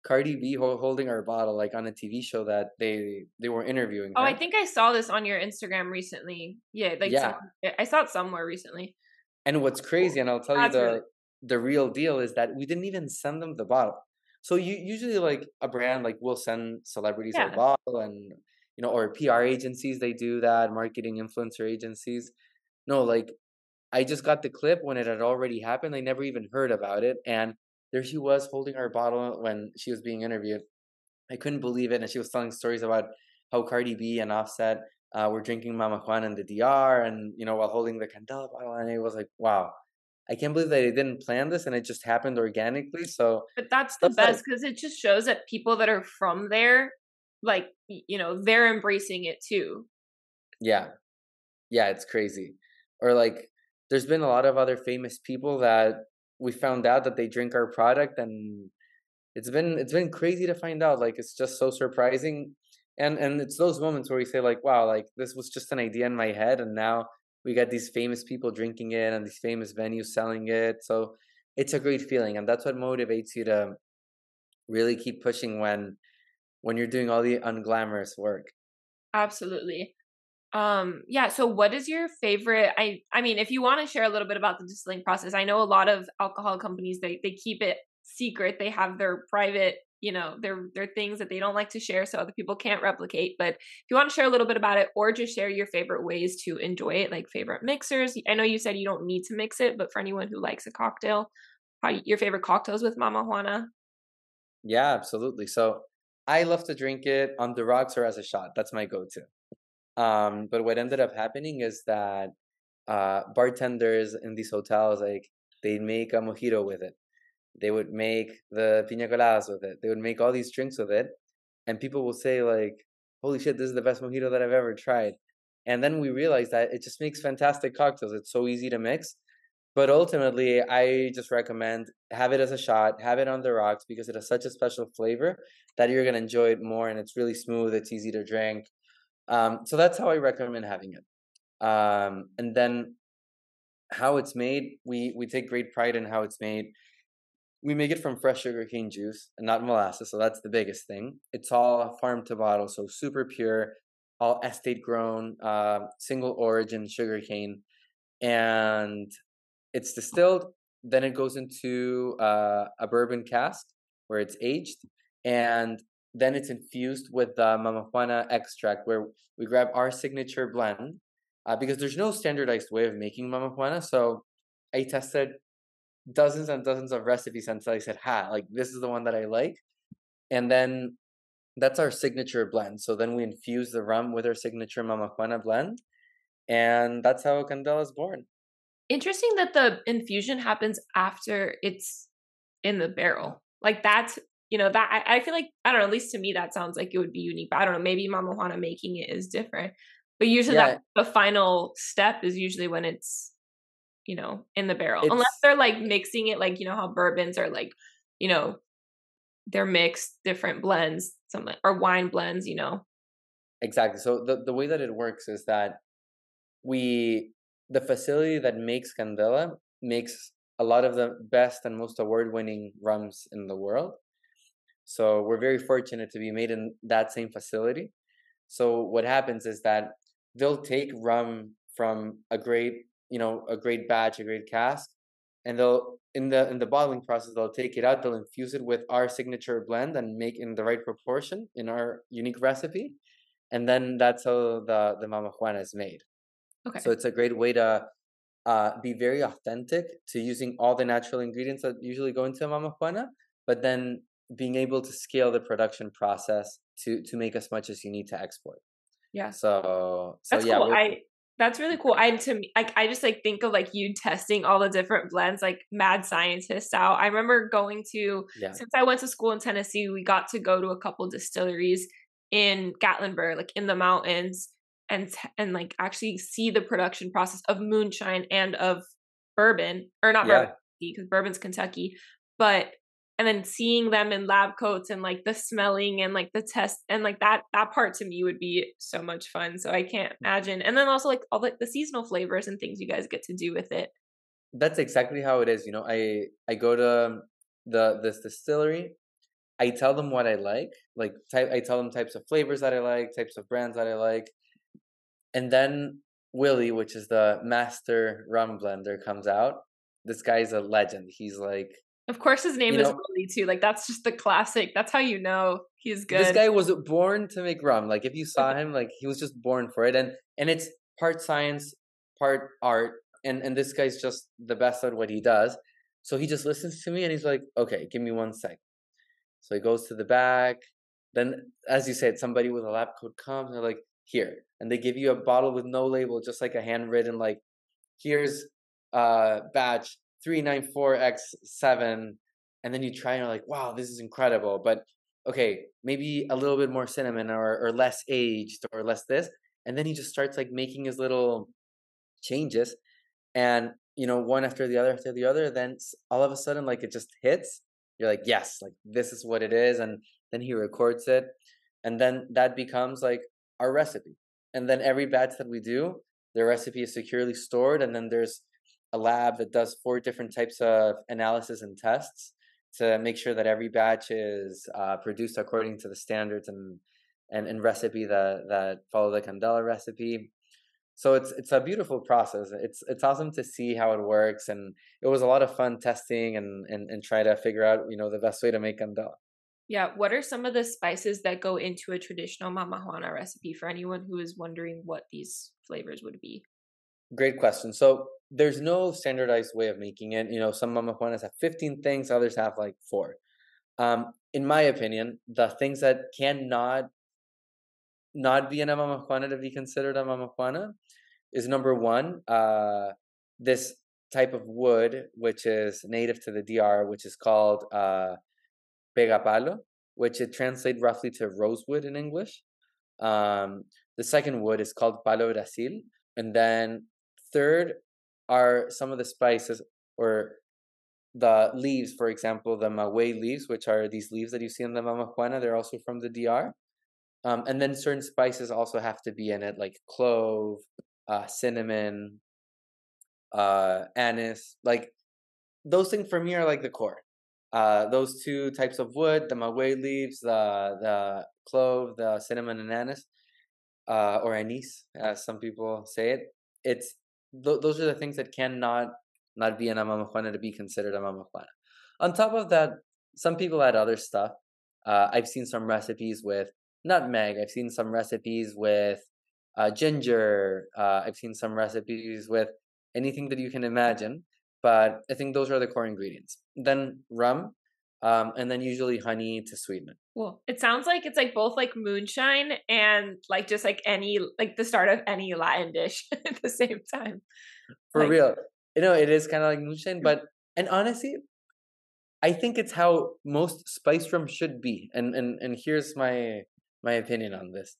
Cardi B holding our bottle like on a TV show that they they were interviewing. Oh, her. I think I saw this on your Instagram recently. Yeah, like Yeah. some- I saw it somewhere recently. And what's crazy, and I'll tell you the really- the real deal is that we didn't even send them the bottle. So you usually like a brand like will send celebrities Yeah. a bottle, and you know, or PR agencies they do that, marketing influencer agencies. No, like I just got the clip when it had already happened. I never even heard about it, and there she was holding our bottle when she was being interviewed. I couldn't believe it, and she was telling stories about how Cardi B and Offset uh, were drinking Mama Juan in the DR, and you know, while holding the Candela bottle, and it was like, wow, I can't believe that they didn't plan this, and it just happened organically. So But that's the best because it just shows that people that are from there, like you know, they're embracing it too. yeah, yeah, it's crazy. Or like, there's been a lot of other famous people that we found out that they drink our product, and it's been it's been crazy to find out. Like, it's just so surprising, and and it's those moments where we say like, wow, like this was just an idea in my head, and now we got these famous people drinking it and these famous venues selling it. So it's a great feeling, and that's what motivates you to really keep pushing when when you're doing all the unglamorous work. Absolutely. Um yeah, so what is your favorite I I mean, if you want to share a little bit about the distilling process. I know a lot of alcohol companies they they keep it secret. They have their private, you know, they're they're things that they don't like to share so other people can't replicate. But if you want to share a little bit about it or just share your favorite ways to enjoy it, like favorite mixers. I know you said you don't need to mix it, but for anyone who likes a cocktail, how your favorite cocktails with Mama Juana? Yeah, absolutely. So I love to drink it on the rocks or as a shot. That's my go-to. Um, but what ended up happening is that uh, bartenders in these hotels like they'd make a mojito with it they would make the pina coladas with it they would make all these drinks with it and people will say like holy shit this is the best mojito that i've ever tried. And then we realized that it just makes fantastic cocktails it's so easy to mix but ultimately i just recommend have it as a shot have it on the rocks because it has such a special flavor that you're going to enjoy it more and it's really smooth it's easy to drink um, so that's how i recommend having it um, and then how it's made we we take great pride in how it's made we make it from fresh sugarcane juice and not molasses so that's the biggest thing it's all farm to bottle so super pure all estate grown uh, single origin sugarcane and it's distilled then it goes into uh, a bourbon cask where it's aged and then it's infused with the mama juana extract where we grab our signature blend uh, because there's no standardized way of making mama juana. So I tested dozens and dozens of recipes until I said, "Ha, like this is the one that I like." And then that's our signature blend. So then we infuse the rum with our signature mama juana blend, and that's how Candela is born. Interesting that the infusion happens after it's in the barrel. Like that's you know that I, I feel like I don't know. At least to me, that sounds like it would be unique. But I don't know. Maybe Mama Juana making it is different. But usually yeah. that the final step is usually when it's, you know, in the barrel. It's, Unless they're like mixing it like, you know, how bourbons are like, you know, they're mixed different blends, something or wine blends, you know. Exactly. So the, the way that it works is that we the facility that makes Candela makes a lot of the best and most award winning rums in the world. So we're very fortunate to be made in that same facility. So what happens is that they'll take rum from a great you know a great batch a great cask and they'll in the in the bottling process they'll take it out they'll infuse it with our signature blend and make in the right proportion in our unique recipe and then that's how the the mama juana is made okay so it's a great way to uh, be very authentic to using all the natural ingredients that usually go into a mama juana but then being able to scale the production process to to make as much as you need to export yeah. So, so that's yeah, cool. I that's really cool. I to me, like I just like think of like you testing all the different blends, like mad scientist out. I remember going to yeah. since I went to school in Tennessee, we got to go to a couple distilleries in Gatlinburg, like in the mountains, and and like actually see the production process of moonshine and of bourbon, or not yeah. bourbon because bourbon's Kentucky, but and then seeing them in lab coats and like the smelling and like the test and like that that part to me would be so much fun so i can't imagine. And then also like all the, the seasonal flavors and things you guys get to do with it. That's exactly how it is you know i i go to the this distillery i tell them what i like like type i tell them types of flavors that i like types of brands that i like and then willie which is the master rum blender comes out. This guy's a legend he's like of course, his name you is know, Willie too. Like that's just the classic. That's how you know he's good. This guy was born to make rum. Like if you saw him, like he was just born for it. And and it's part science, part art. And and this guy's just the best at what he does. So he just listens to me and he's like, okay, give me one sec. So he goes to the back. Then, as you said, somebody with a lab coat comes and they're like, here. And they give you a bottle with no label, just like a handwritten, like, here's a batch 394x7 and then you try and you're like wow this is incredible but okay maybe a little bit more cinnamon or, or less aged or less this and then he just starts like making his little changes and you know one after the other after the other then all of a sudden like it just hits. You're like yes like this is what it is and then he records it and then that becomes like our recipe and then every batch that we do the recipe is securely stored and then there's a lab that does four different types of analysis and tests to make sure that every batch is uh, produced according to the standards and, and and recipe that that follow the Candela recipe. So it's it's a beautiful process. It's it's awesome to see how it works, and it was a lot of fun testing and and and try to figure out you know the best way to make Candela. Yeah, what are some of the spices that go into a traditional Mama Juana recipe for anyone who is wondering what these flavors would be? Great question. So there's no standardized way of making it. You know, some mama juanas have 15 things, others have like four. Um, in my opinion, the things that cannot not be in a mama to be considered a mama juana is number one, uh, this type of wood, which is native to the DR, which is called uh, pegapalo, which it translates roughly to rosewood in English. Um, the second wood is called palo Brasil. And then third are some of the spices or the leaves, for example, the maguey leaves, which are these leaves that you see in the mamajuana. they're also from the DR. Um, and then certain spices also have to be in it, like clove, uh, cinnamon, uh, anise. Like those things for me are like the core. Uh, those two types of wood, the maguey leaves, the the clove, the cinnamon and anise, uh, or anise, as some people say it. It's th- those are the things that cannot not be an mamajuana to be considered a. On top of that, some people add other stuff. Uh, I've seen some recipes with nutmeg. I've seen some recipes with uh, ginger. Uh, I've seen some recipes with anything that you can imagine. But I think those are the core ingredients. Then rum, um, and then usually honey to sweeten it. Well, it sounds like it's like both like moonshine and like just like any like the start of any Latin dish at the same time. For like, real, you know, it is kind of like moonshine, but and honestly, I think it's how most spice rum should be. And and and here's my my opinion on this.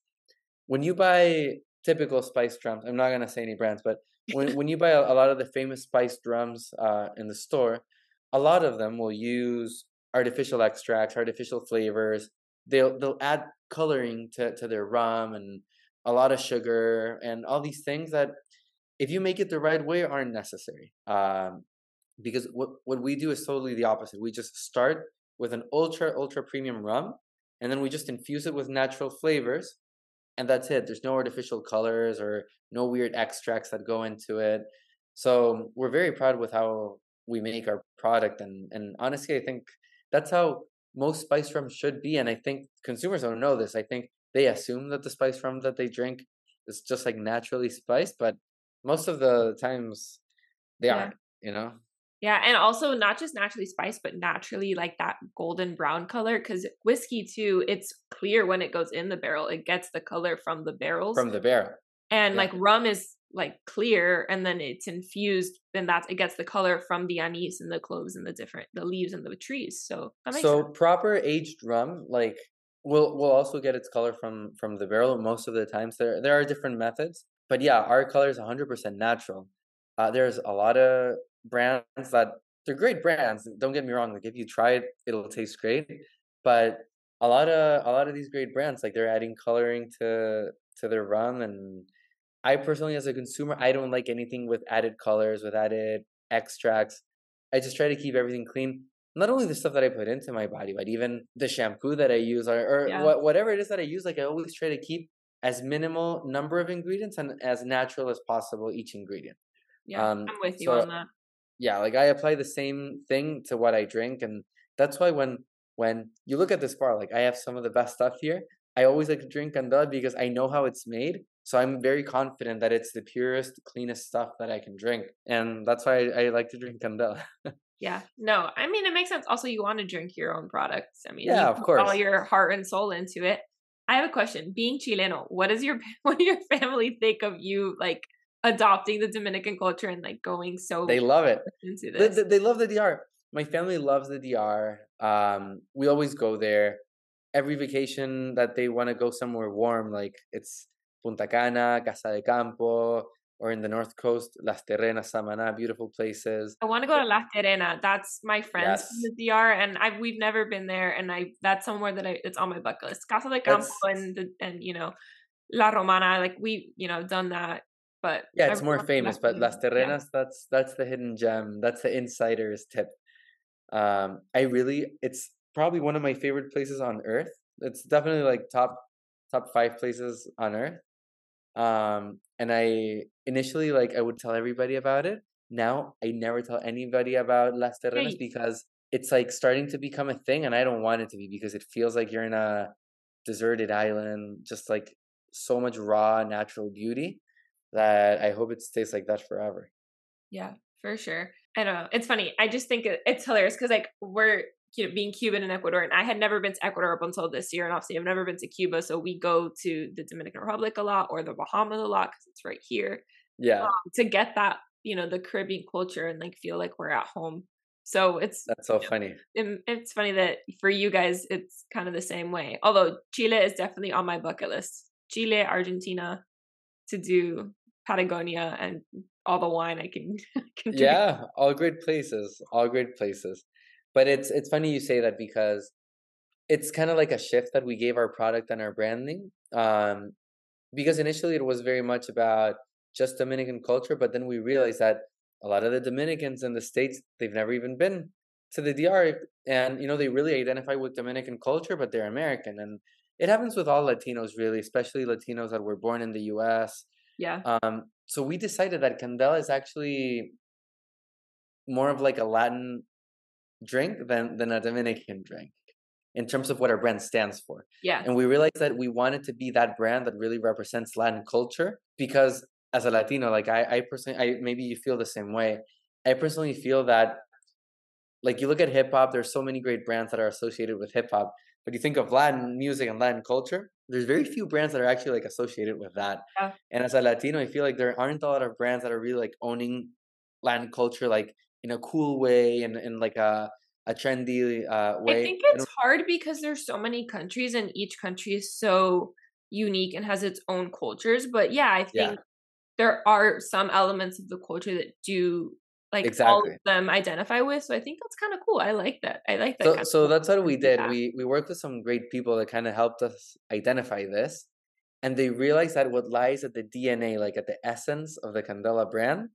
When you buy typical spiced rums, I'm not gonna say any brands, but when when you buy a, a lot of the famous spiced rums uh, in the store, a lot of them will use artificial extracts, artificial flavors. They'll they'll add coloring to to their rum and a lot of sugar and all these things that if you make it the right way aren't necessary. Um, because what what we do is totally the opposite. We just start with an ultra ultra premium rum, and then we just infuse it with natural flavors, and that's it. There's no artificial colors or no weird extracts that go into it. So we're very proud with how we make our product, and and honestly, I think that's how most spice rum should be. And I think consumers don't know this. I think they assume that the spice rum that they drink is just like naturally spiced, but most of the times they Yeah. aren't. You know. Yeah, and also not just naturally spiced, but naturally like that golden brown color. Because whiskey too, it's clear when it goes in the barrel. It gets the color from the barrels, from the barrel. and yeah. like rum is like clear, and then it's infused. Then that's it gets the color from the anise and the cloves and the different the leaves and the trees. So that So sense. proper aged rum, like will will also get its color from from the barrel. Most of the times, there there are different methods, but yeah, our color is 100% natural. Uh, there's a lot of brands that they're great brands. Don't get me wrong. Like if you try it, it'll taste great. But a lot of a lot of these great brands, like they're adding coloring to to their rum, and I personally, as a consumer, I don't like anything with added colors, with added extracts. I just try to keep everything clean. Not only the stuff that I put into my body, but even the shampoo that I use, or, or Yeah. what, whatever it is that I use. Like I always try to keep as minimal number of ingredients and as natural as possible each ingredient. Yeah, um, I'm with you so- on that. Yeah, like I apply the same thing to what I drink, and that's why when when you look at this bar, like I have some of the best stuff here. I always like to drink Candela because I know how it's made. So I'm very confident that it's the purest, cleanest stuff that I can drink. And that's why I, I like to drink Candela. Yeah, no, I mean it makes sense. Also, you want to drink your own products. I mean, Yeah, of put all your heart and soul into it. I have a question. Being Chileno, what does your what do your family think of you like adopting the Dominican culture and like going so they love it. into They, this? they, they love the DR. My family loves the DR. Um, we always go there. Every vacation that they want to go somewhere warm, like it's Punta Cana, Casa de Campo, or in the North Coast, Las Terrenas, Samaná, beautiful places. I want to go to La Terena. That's my friends from the DR, and I we've never been there, and I that's somewhere that I it's on my bucket list. Casa de Campo That's- and the, and you know La Romana, like we you know done that, but Yeah, I it's more want to go famous, but Las yeah. Terrenas, that's that's the hidden gem. That's the insider's tip. Um, I really, it's probably one of my favorite places on earth. It's definitely like top top five places on earth. Um, and I initially like I would tell everybody about it. Now I never tell anybody about Las Terrenas Right. because it's like starting to become a thing, and I don't want it to be because it feels like you're in a deserted island, just like so much raw natural beauty that I hope it stays like that forever. Yeah, for sure. I know. It's funny. I just think it's hilarious because like we're you know being Cuban and Ecuador, and I had never been to Ecuador up until this year, and obviously I've never been to Cuba, so we go to the Dominican Republic a lot or the Bahamas a lot because it's right here. Yeah. um, to get that, you know, the Caribbean culture and like feel like we're at home. So it's That's so funny. it- it's funny that for you guys it's kind of the same way. Although Chile is definitely on my bucket list. Chile, Argentina, to do Patagonia and all the wine I can, can drink. Yeah, all great places, all great places. But it's it's funny you say that because it's kind of like a shift that we gave our product and our branding. Um, because initially it was very much about just Dominican culture, but then we realized that a lot of the Dominicans in the States, they've never even been to the DR and you know they really identify with Dominican culture, but they're American. And it happens with all Latinos really, especially Latinos that were born in the US. Yeah. Um, so we decided that Candela is actually more of like a Latin drink than than a Dominican drink in terms of what our brand stands for. Yeah. And we realized that we wanted to be that brand that really represents Latin culture because as a Latino, like I, I personally, I maybe you feel the same way. I personally feel that, like you look at hip hop, there's so many great brands that are associated with hip hop, but you think of Latin music and Latin culture, there's very few brands that are actually like associated with that. Yeah. And as a Latino, I feel like there aren't a lot of brands that are really like owning Latin culture, like in a cool way and in like a a trendy uh, way. I think I it's hard because there's so many countries and each country is so unique and has its own cultures. But yeah, I Yeah. think there are some elements of the culture that do like all of them identify with. So I think that's kind of cool. I like that. I like that. So, so that's what we did. Yeah. We we worked with some great people that kind of helped us identify this, and they realized that what lies at the DNA, like at the essence of the Candela brand,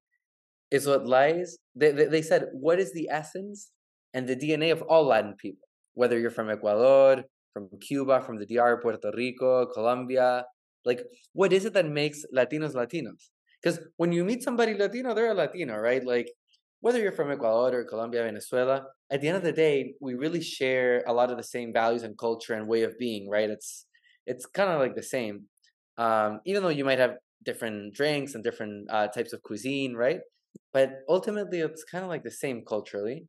is what lies. They they, they said, what is the essence and the DNA of all Latin people, whether you're from Ecuador, from Cuba, from the DR, Puerto Rico, Colombia, like what is it that makes Latinos Latinos? Because when you meet somebody Latino, they're a Latino, right? Like whether you're from Ecuador or Colombia, Venezuela, at the end of the day, we really share a lot of the same values and culture and way of being, right? It's it's kind of like the same, um, even though you might have different drinks and different uh, types of cuisine, right? But ultimately, it's kind of like the same culturally,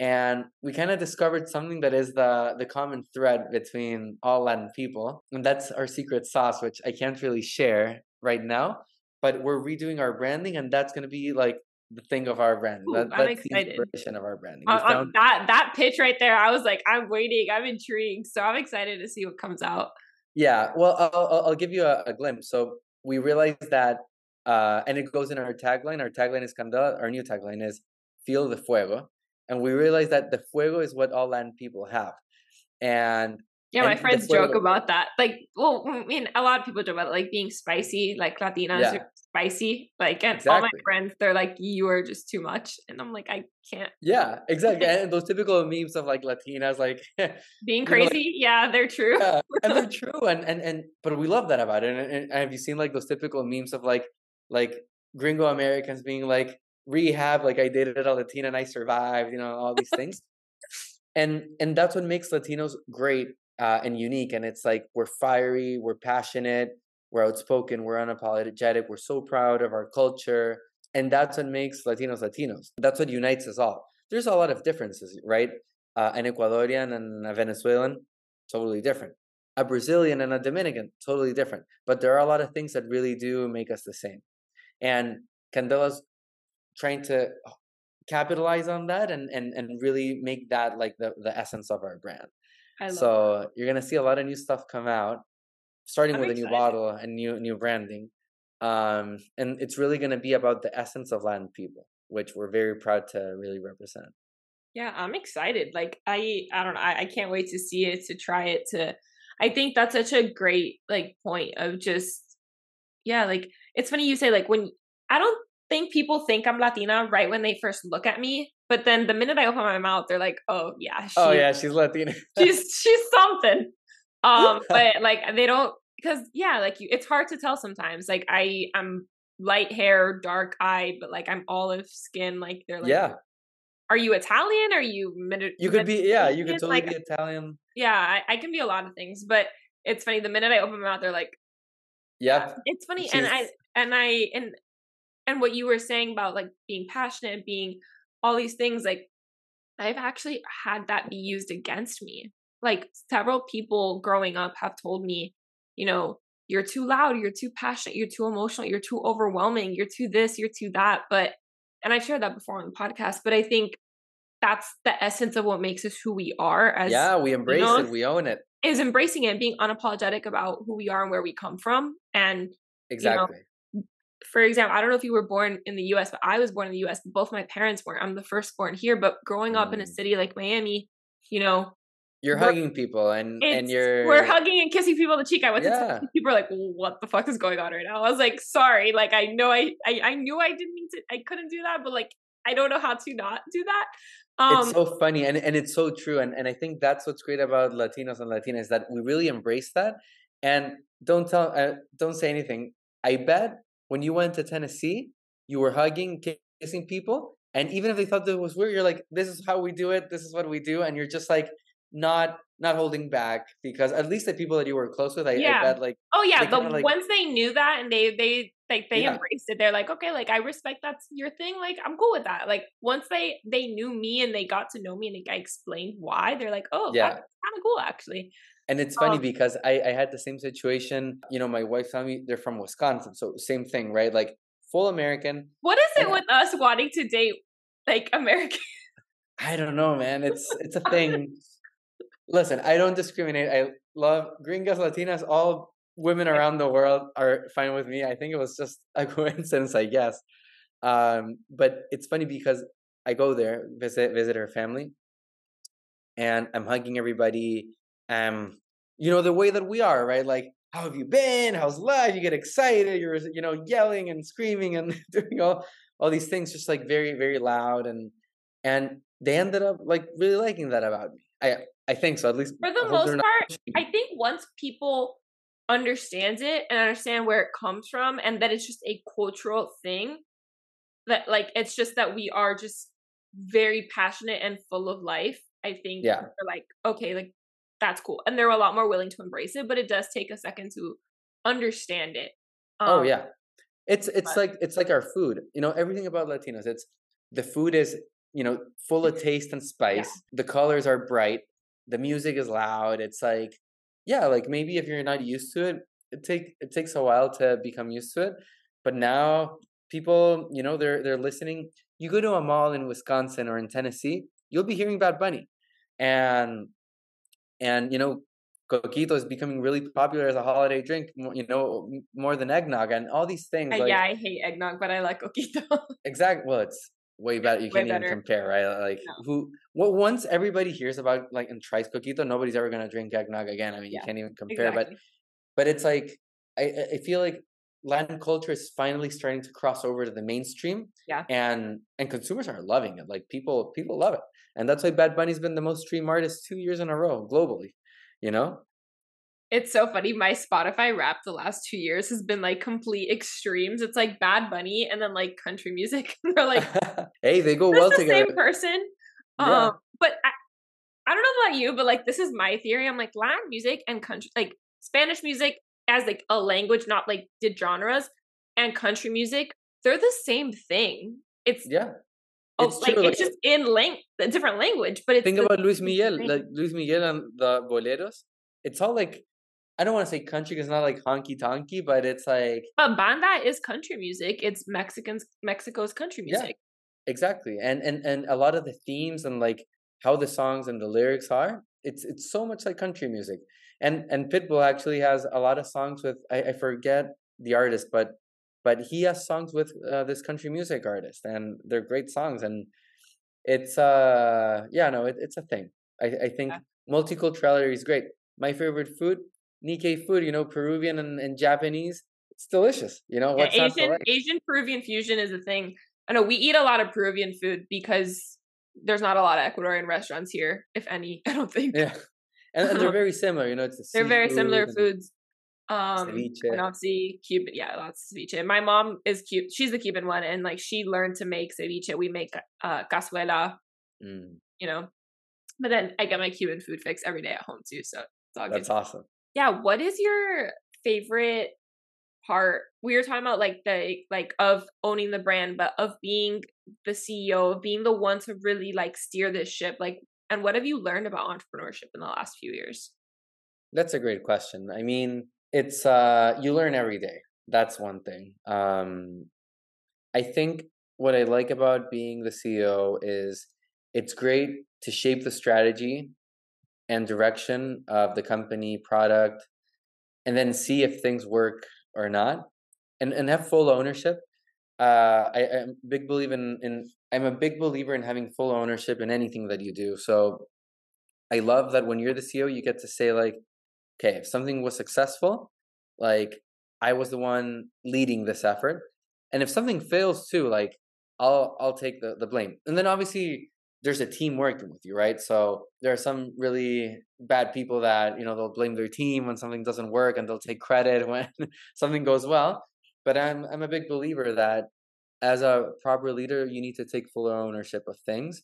and we kind of discovered something that is the the common thread between all Latin people, and that's our secret sauce, which I can't really share right now. But we're redoing our branding, and that's going to be like the thing of our brand. Ooh, that, I'm that's the excited. inspiration of our branding. On found- uh, uh, that that pitch right there. I was like, I'm waiting. I'm intrigued. So I'm excited to see what comes out. yeah, well, I'll, I'll, I'll give you a, a glimpse. So we realized that, uh, and it goes in our tagline. Our tagline is Candela. Our new tagline is Feel the Fuego. And we realized that the fuego is what all Latin people have. And Yeah, my And the friends joke about that. Like, well, I mean, a lot of people joke about it, like being spicy. Like Latinas Yeah. are spicy. Like, and all my friends, they're like, you are just too much. And I'm like, I can't. yeah, exactly. and those typical memes of like Latinas, like, Being You know, like- crazy, yeah, they're true. yeah, and they're true. And, and, and, but we love that about it. And, and have you seen like those typical memes of like, like gringo Americans being like, rehab, like I dated at a Latina and I survived, you know, all these things. and, and that's what makes Latinos great uh, and unique. And it's like, we're fiery, we're passionate, we're outspoken, we're unapologetic, we're so proud of our culture. And that's what makes Latinos Latinos. That's what unites us all. There's a lot of differences, right? Uh, an Ecuadorian and a Venezuelan, totally different. A Brazilian and a Dominican, totally different. But there are a lot of things that really do make us the same. And Candela's trying to capitalize on that and, and, and really make that like the, the essence of our brand. So you're gonna see a lot of new stuff come out, starting I'm with a new bottle and new new branding. Um, and it's really gonna be about the essence of Latin people, which we're very proud to really represent. Yeah, I'm excited. Like I I don't know, I, I can't wait to see it, to try it, to I think that's such a great like point of just yeah, like it's funny you say like when I don't think people think I'm Latina right when they first look at me, but then the minute I open my mouth, they're like, "Oh yeah, she, Oh yeah, she's Latina. she's she's something." Um, but like they don't because yeah, like you, it's hard to tell sometimes. Like I I'm light hair, dark eye, but like I'm olive skin. Like they're like, yeah, are you Italian? Are you Medi- you could be. Yeah, you could totally like, be Italian. yeah, I, I can be a lot of things, but it's funny. The minute I open my mouth, they're like, Yep. it's funny, and I and I and and what you were saying about like being passionate, being all these things, like I've actually had that be used against me. Like several people growing up have told me, you know, you're too loud, you're too passionate, you're too emotional, you're too overwhelming, you're too this, you're too that. But, and I've shared that before on the podcast, but I think that's the essence of what makes us who we are as yeah we embrace you know, it we own it is embracing it being unapologetic about who we are and where we come from and exactly you know, for example i don't know if you were born in the us but i was born in the us both my parents were i'm the first born here but growing up in a mm. city like miami you know you're hugging people and and you're we're hugging and kissing people on the cheek. I went yeah. to people are like, "What the fuck is going on right now?" I was like, "Sorry, like I know I, I I knew I didn't mean to, I couldn't do that, but like I don't know how to not do that." Um, it's so funny and, and it's so true. And, and I think that's what's great about Latinos and Latinas that we really embrace that. And don't tell, uh, don't say anything. I bet when you went to Tennessee, you were hugging, kissing people. And even if they thought that was weird, you're like, this is how we do it. This is what we do. And you're just like, not not holding back because at least the people that you were close with, I, yeah. I bet like oh yeah, but like, once they knew that and they they like they yeah. embraced it, they're like okay, like I respect that's your thing, like I'm cool with that. Like once they they knew me and they got to know me and I explained why, they're like oh yeah, kind of cool actually. And it's funny um, because I I had the same situation. You know, my wife's family they're from Wisconsin, so same thing, right? Like full American. What is it with us wanting to date like American? I don't know, man. It's it's a thing. Listen, I don't discriminate. I love gringas, Latinas, all women around the world are fine with me. I think it was just a coincidence, I guess. Um, but it's funny because I go there, visit visit her family, and I'm hugging everybody. Um, you know, the way that we are, right? Like, how have you been? How's life? You get excited, you're you know, yelling and screaming and doing all all these things just like very, very loud and and they ended up like really liking that about me. I I think so. At least for the most part, I think once people understands it and understand where it comes from, and that it's just a cultural thing, that like it's just that we are just very passionate and full of life. I think yeah, they're like okay, like that's cool, and they're a lot more willing to embrace it. But it does take a second to understand it. Oh, um, oh yeah, it's it's but, like it's like our food. You know, everything about Latinos. It's the food is you know full of mm-hmm. taste and spice. Yeah. The colors are bright. The music is loud. It's like yeah like maybe if you're not used to it it take it takes a while to become used to it but now people you know they're they're listening. You go to a mall in wisconsin or in tennessee you'll be hearing bad bunny. And and you know coquito is becoming really popular as a holiday drink you know more than eggnog and all these things like, yeah i hate eggnog but i like coquito. Exactly well it's way better. You can't even compare, right? Like no. who? Well, once everybody hears about like and tries coquito, nobody's ever gonna drink eggnog again. I mean, yeah. you can't even compare. Exactly. But but it's like I I feel like Latin culture is finally starting to cross over to the mainstream. Yeah. And and consumers are loving it. Like people people love it, and that's why Bad Bunny's been the most streamed artist two years in a row globally. You know, it's so funny. My Spotify Wrapped the last two years has been like complete extremes. It's like Bad Bunny and then like country music. They're like, hey, they go well the together. Same person. Yeah. Um, but I, I don't know about you, but like this is my theory. I'm like Latin music and country, like Spanish music as like a language, not like the genres, and country music. They're the same thing. It's yeah. Oh, it's like true. it's just in lang- a different language, but it's think about Luis Miguel, like Luis Miguel and the boleros. It's all like I don't want to say country because it's not like honky tonky, but it's like. But banda is country music. It's Mexicans Mexico's country music. Yeah, exactly, and and and a lot of the themes and like how the songs and the lyrics are, it's it's so much like country music. And and Pitbull actually has a lot of songs with I, I forget the artist, but but he has songs with uh, this country music artist, and they're great songs. And it's uh yeah no it, it's a thing. I I think yeah. multiculturality is great. My favorite food Nikkei food, you know, Peruvian and, and Japanese. It's delicious. You know, yeah, Asian Asian Peruvian fusion is a thing. I know we eat a lot of Peruvian food because there's not a lot of Ecuadorian restaurants here, if any. I don't think. Yeah, and, and they're very similar. You know, it's the they're very similar foods. Um, ceviche. Cuban, yeah, lots of ceviche. My mom is cute. She's the Cuban one, and like she learned to make ceviche. We make uh, cazuela, mm. you know. But then I get my Cuban food fix every day at home too, so it's all That's good. awesome yeah what is your favorite part we were talking about like the like of owning the brand but of being the ceo of being the one to really like steer this ship like and what have you learned about entrepreneurship in the last few years that's a great question i mean it's uh you learn every day. That's one thing. Um I think what I like about being the CEO is it's great to shape the strategy and direction of the company product and then see if things work or not and and have full ownership uh, I, I'm a big believer in, in I'm a big believer in having full ownership in anything that you do. So I love that when you're the CEO, you get to say like, okay, if something was successful, like I was the one leading this effort, and if something fails too, like I'll I'll take the the blame. And then obviously there's a team working with you, right? So there are some really bad people that you know they'll blame their team when something doesn't work, and they'll take credit when something goes well. But I'm I'm a big believer that as a proper leader, you need to take full ownership of things,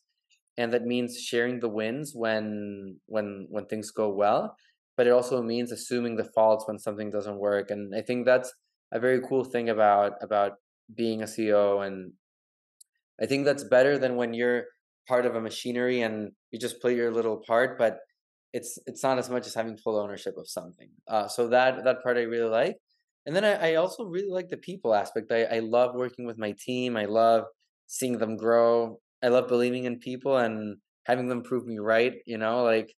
and that means sharing the wins when when when things go well. But it also means assuming the faults when something doesn't work. And I think that's a very cool thing about about being a CEO. And I think that's better than when you're part of a machinery and you just play your little part, but it's it's not as much as having full ownership of something. Uh, so that that part I really like. And then I, I also really like the people aspect. I, I love working with my team. I love seeing them grow. I love believing in people and having them prove me right. You know, like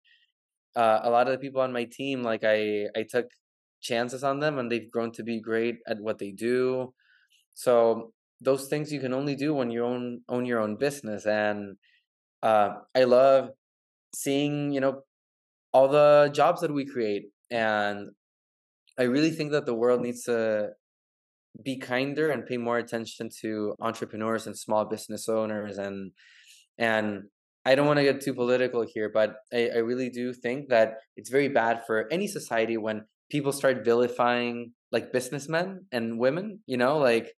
uh, a lot of the people on my team, like I I took chances on them and they've grown to be great at what they do. So those things you can only do when you own own your own business. And uh, I love seeing you know all the jobs that we create and I really think that the world needs to be kinder and pay more attention to entrepreneurs and small business owners and and I don't want to get too political here, but I, I really do think that it's very bad for any society when people start vilifying like businessmen and women, you know, like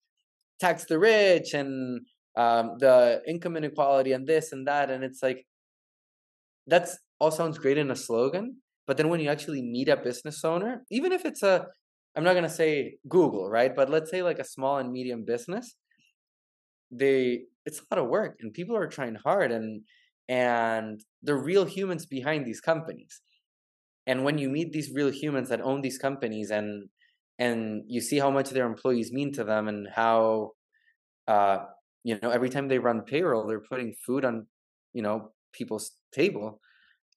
tax the rich and um, the income inequality and this and that. And it's like, that's all sounds great in a slogan, but then when you actually meet a business owner, even if it's a, I'm not going to say Google, right? But let's say like a small and medium business, they, it's a lot of work and people are trying hard and, and the real humans behind these companies. And when you meet these real humans that own these companies and, and you see how much their employees mean to them and how, uh, you know, every time they run payroll, they're putting food on, you know, people's table.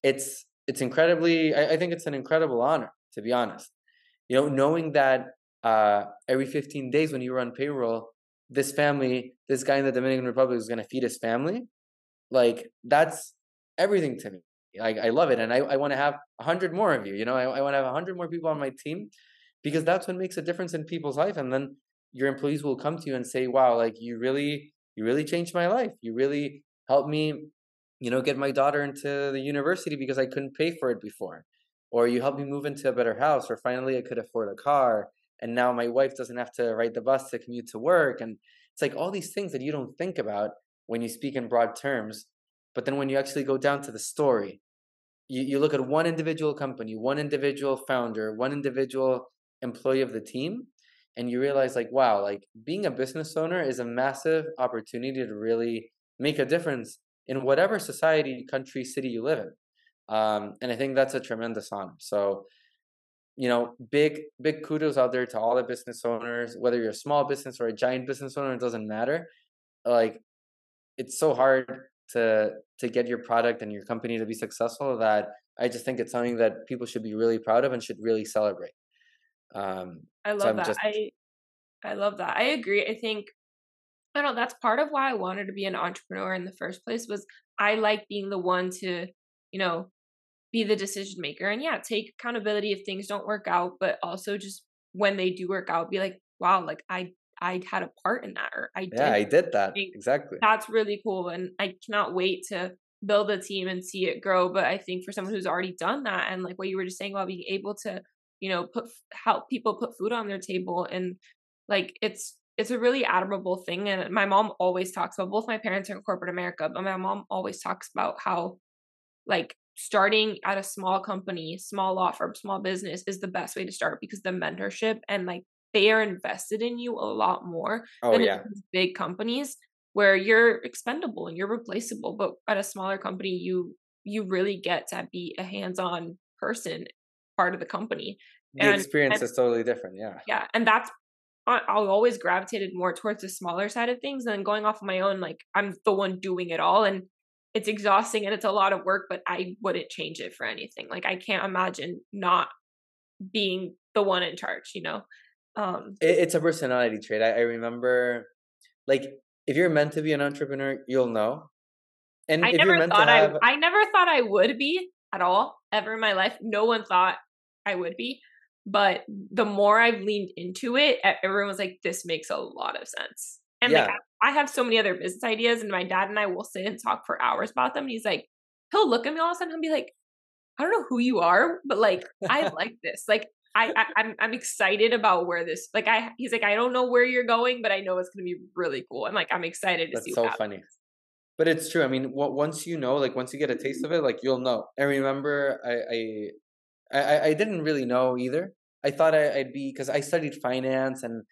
It's it's incredibly I, I, think it's an incredible honor to be honest. You know knowing that uh, every 15 days when you run payroll this family this guy in the dominican republic is going to feed his family like that's everything to me. Like i love it and i, I want to have 100 more of you you know? I, I want to have 100 more people on my team because that's what makes a difference in people's life and then your employees will come to you and say wow like you really you really changed my life you really helped me you know, get my daughter into the university because I couldn't pay for it before. Or you helped me move into a better house, or finally I could afford a car. And now my wife doesn't have to ride the bus to commute to work. And it's like all these things that you don't think about when you speak in broad terms. But then when you actually go down to the story, you, you look at one individual company, one individual founder, one individual employee of the team, and you realize like, wow, like being a business owner is a massive opportunity to really make a difference in whatever society, country, city you live in. Um, and I think that's a tremendous honor. So, you know, big, big kudos out there to all the business owners, whether you're a small business or a giant business owner, it doesn't matter. Like, it's so hard to to get your product and your company to be successful that I just think it's something that people should be really proud of and should really celebrate. Um, I love so that. Just... I I love that. I agree. I think I don't know, that's part of why I wanted to be an entrepreneur in the first place was I like being the one to, you know, be the decision maker and yeah, take accountability if things don't work out, but also just when they do work out, be like, wow, like I I had a part in that or I did. Yeah, I did that. Exactly. That's really cool. And I cannot wait to build a team and see it grow. But I think for someone who's already done that and like what you were just saying about being able to, you know, put help people put food on their table and like it's it's a really admirable thing. And my mom always talks about both my parents are in corporate America, but my mom always talks about how like starting at a small company, small law firm, small business is the best way to start because the mentorship and like they are invested in you a lot more oh, than yeah. big companies where you're expendable and you're replaceable. But at a smaller company, you you really get to be a hands-on person part of the company the and, experience and, is totally different. Yeah. Yeah. And that's, I, I'll always gravitated more towards the smaller side of things and going off of my own. Like I'm the one doing it all. And it's exhausting and it's a lot of work, but I wouldn't change it for anything. Like I can't imagine not being the one in charge, you know? Um, it, it's a personality trait. I, I remember, like, if you're meant to be an entrepreneur, you'll know. And I never thought have... I, I never thought I would be at all ever in my life. No one thought I would be. But the more I've leaned into it, everyone was like, this makes a lot of sense. And yeah. like I have so many other business ideas, and my dad and I will sit and talk for hours about them. And he's like, he'll look at me all of a sudden and be like, I don't know who you are, but like I like this. Like I, I I'm, I'm excited about where this like I he's like I don't know where you're going, but I know it's gonna be really cool. I'm like I'm excited to That's see. so funny. But it's true. I mean, what once you know, like once you get a taste of it, like you'll know. I remember I I I, I didn't really know either. I thought I, I'd be because I studied finance and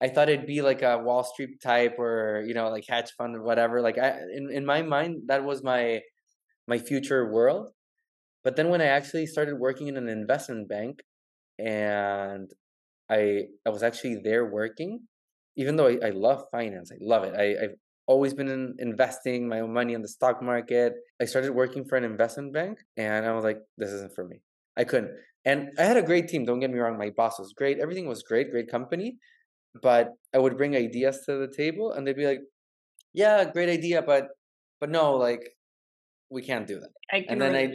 I thought it'd be like a Wall Street type or you know like hedge fund or whatever. Like I in in my mind that was my my future world. But then when I actually started working in an investment bank, and I I was actually there working, even though I, I love finance, I love it. I, always been in investing my own money in the stock market. I started working for an investment bank, and I was like, this isn't for me. I couldn't. And I had a great team. Don't get me wrong. My boss was great. Everything was great. Great company. But I would bring ideas to the table, and they'd be like, "Yeah, great idea, but but no, like we can't do that." and then I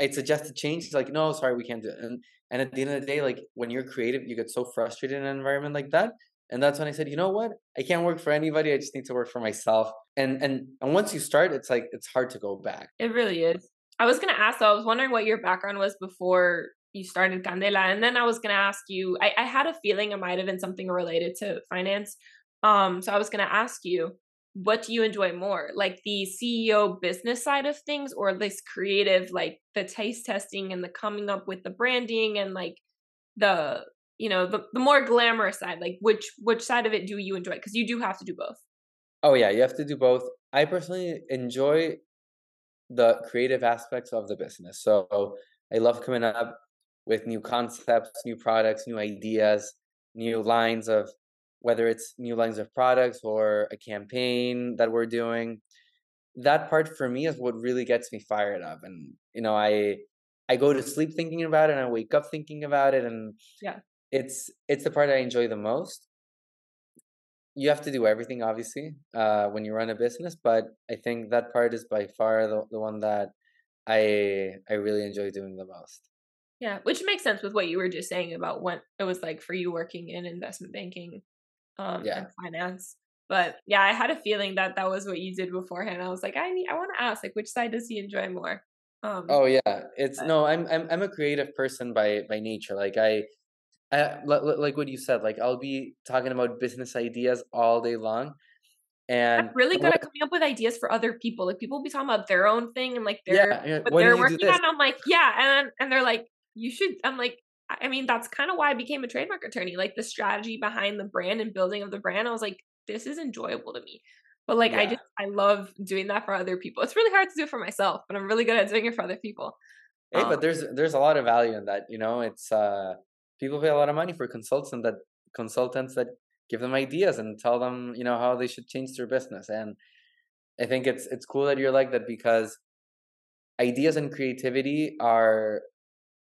I'd suggest a change. He's like, "No, sorry, we can't do it." And and at the end of the day, like when you're creative, you get so frustrated in an environment like that. And that's when I said, you know what? I can't work for anybody. I just need to work for myself. And and and once you start, it's like it's hard to go back. It really is. I was gonna ask though, I was wondering what your background was before you started Candela. And then I was gonna ask you, I, I had a feeling it might have been something related to finance. Um, so I was gonna ask you, what do you enjoy more like the ceo business side of things or this creative like the taste testing and the coming up with the branding and like the you know the, the more glamorous side like which which side of it do you enjoy? Because you do have to do both. Oh yeah you have to do both. I personally enjoy the creative aspects of the business. So i love coming up with new concepts new products new ideas new lines of whether it's new lines of products or a campaign that we're doing. That part for me is what really gets me fired up and you know i i go to sleep thinking about it and i wake up thinking about it and yeah it's it's the part i enjoy the most you have to do everything obviously uh, when you run a business but i think that part is by far the, the one that i i really enjoy doing the most yeah which makes sense with what you were just saying about what it was like for you working in investment banking um yeah. and finance. But yeah, I had a feeling that that was what you did beforehand. I was like, I need, I want to ask, like, which side does he enjoy more? Um, oh yeah, it's no, I'm I'm I'm a creative person by by nature. Like I, I like what you said. Like I'll be talking about business ideas all day long, and I'm really good at coming up with ideas for other people. Like people will be talking about their own thing and like they're yeah, but they're working on. I'm like, yeah, and and they're like, you should. I'm like, I mean, that's kind of why I became a trademark attorney. Like the strategy behind the brand and building of the brand, I was like, this is enjoyable to me. But like, yeah. I just, I love doing that for other people. It's really hard to do it for myself, but I'm really good at doing it for other people. Hey, um, but there's there's a lot of value in that. You know, it's uh people pay a lot of money for consultants that consultants that give them ideas and tell them you know how they should change their business. And I think it's it's cool that you're like that because ideas and creativity are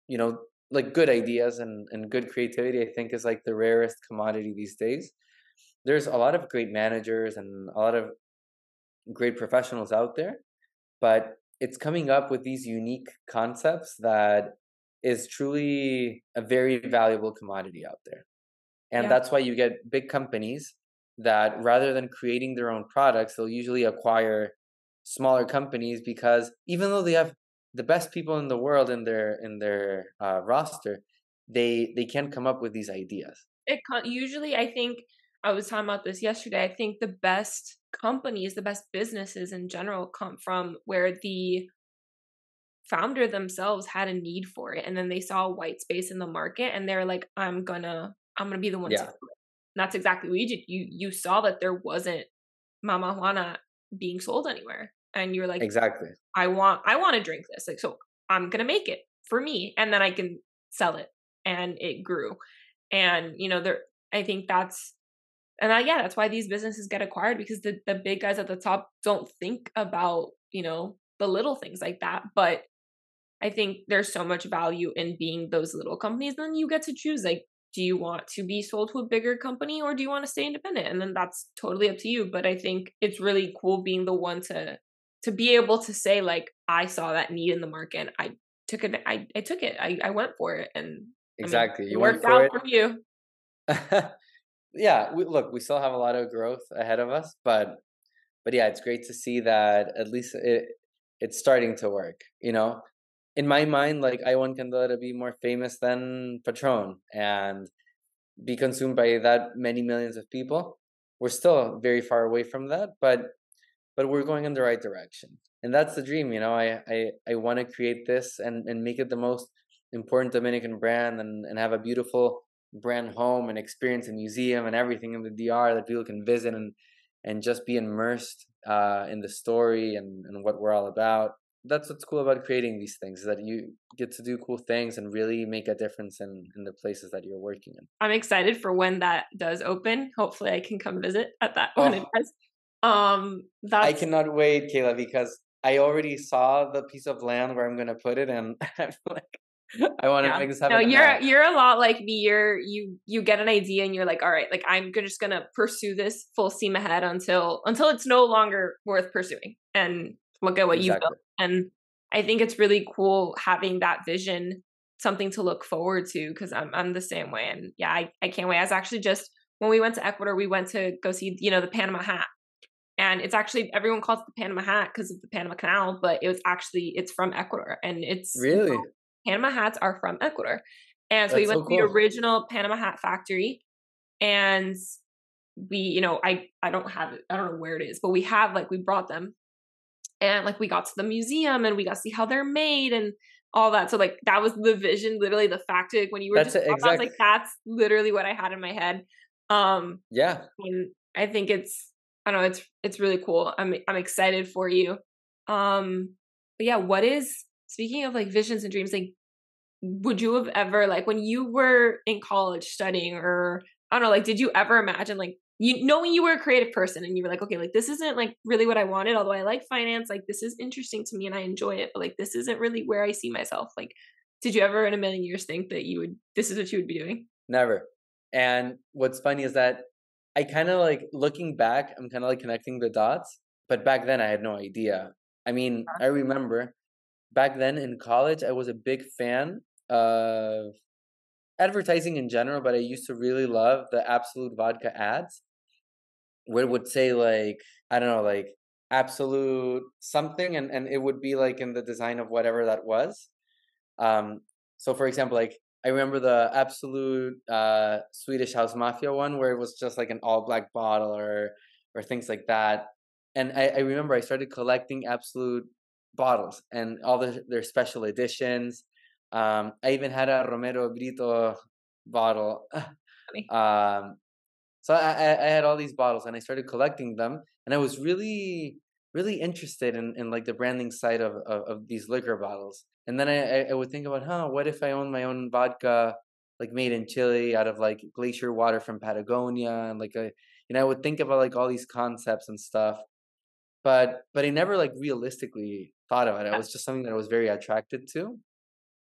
you know like good ideas and, and good creativity i think is like the rarest commodity these days there's a lot of great managers and a lot of great professionals out there but it's coming up with these unique concepts that is truly a very valuable commodity out there and yeah. that's why you get big companies that rather than creating their own products they'll usually acquire smaller companies because even though they have the best people in the world in their in their uh, roster they they can't come up with these ideas it usually i think i was talking about this yesterday i think the best companies the best businesses in general come from where the founder themselves had a need for it and then they saw white space in the market and they're like i'm gonna i'm gonna be the one yeah. to do it and that's exactly what you did you you saw that there wasn't Mamajuana being sold anywhere and you're like exactly i want i want to drink this like so i'm gonna make it for me and then i can sell it and it grew. And, you know, there, I think that's, and I, yeah, that's why these businesses get acquired because the, the big guys at the top don't think about, you know, the little things like that. But I think there's so much value in being those little companies. Then you get to choose like, do you want to be sold to a bigger company or do you want to stay independent? And then that's totally up to you. But I think it's really cool being the one to to be able to say like I saw that need in the market and I took it I, I took it. I, I went for it and exactly I mean, you worked for out it. for you. yeah, we, look, we still have a lot of growth ahead of us, but but yeah, it's great to see that at least it it's starting to work. You know, in my mind, like I want Candela to be more famous than Patron and be consumed by that many millions of people. We're still very far away from that, but but we're going in the right direction, and that's the dream. You know, I I I want to create this and and make it the most important Dominican brand and and have a beautiful brand home and experience a museum and everything in the DR that people can visit and and just be immersed uh, in the story and, and what we're all about. That's what's cool about creating these things is that you get to do cool things and really make a difference in, in the places that you're working in. I'm excited for when that does open. Hopefully I can come visit at that when it Oh. does. Um that's I cannot wait, Kayla, because I already saw the piece of land where I'm gonna put it and I'm like I want to Yeah. make this happen. No, you're now. you're a lot like me. You're you you get an idea and you're like, all right, like I'm just gonna pursue this full steam ahead until until it's no longer worth pursuing. And look at what you've built. And I think it's really cool having that vision, something to look forward to. Because I'm I'm the same way. And yeah, I I can't wait. I was actually just when we went to Ecuador, we went to go see you know the Panama Hat. And it's actually everyone calls it the Panama Hat because of the Panama Canal, but it was actually it's from Ecuador and it's Really? Panama hats are from Ecuador. And so we went so to the original Panama hat factory and we, you know, I I don't have it, I don't know where it is, but we have like we brought them and like we got to the museum and we got to see how they're made and all that. So like that was the vision, literally the fact Like, when you were That's just talking, I was like, that's literally what I had in my head. Um Yeah. and I think it's I don't know, it's it's really cool. I'm I'm excited for you. Um but yeah, what is speaking of like visions and dreams, like would you have ever like when you were in college studying or I don't know, like did you ever imagine like you knowing you were a creative person and you were like, okay, like this isn't like really what I wanted, although I like finance, like this is interesting to me and I enjoy it, but like this isn't really where I see myself. Like, did you ever in a million years think that you would this is what you would be doing? Never. And what's funny is that I kind of like looking back, I'm kind of like connecting the dots. But back then, I had no idea. I mean, uh-huh. I remember back then in college, I was a big fan of advertising in general, but I used to really love the Absolut Vodka ads where would say, like, I don't know, like Absolut something, and, and it would be like in the design of whatever that was. Um, so, for example, like, I remember the Absolut uh, Swedish House Mafia one where it was just like an all black bottle or or things like that. And I, I remember I started collecting Absolut bottles and all the, their special editions. Um, I even had a Romero Britto bottle. Um, so I, I I had all these bottles and I started collecting them, and I was really really interested in, in like the branding side of, of, of these liquor bottles. And then I, I- would think about, huh, what if I own my own vodka, like made in Chile out of like glacier water from Patagonia, and like a, you know, I would think about like all these concepts and stuff. But but I never like realistically thought of it. It was just something that I was very attracted to.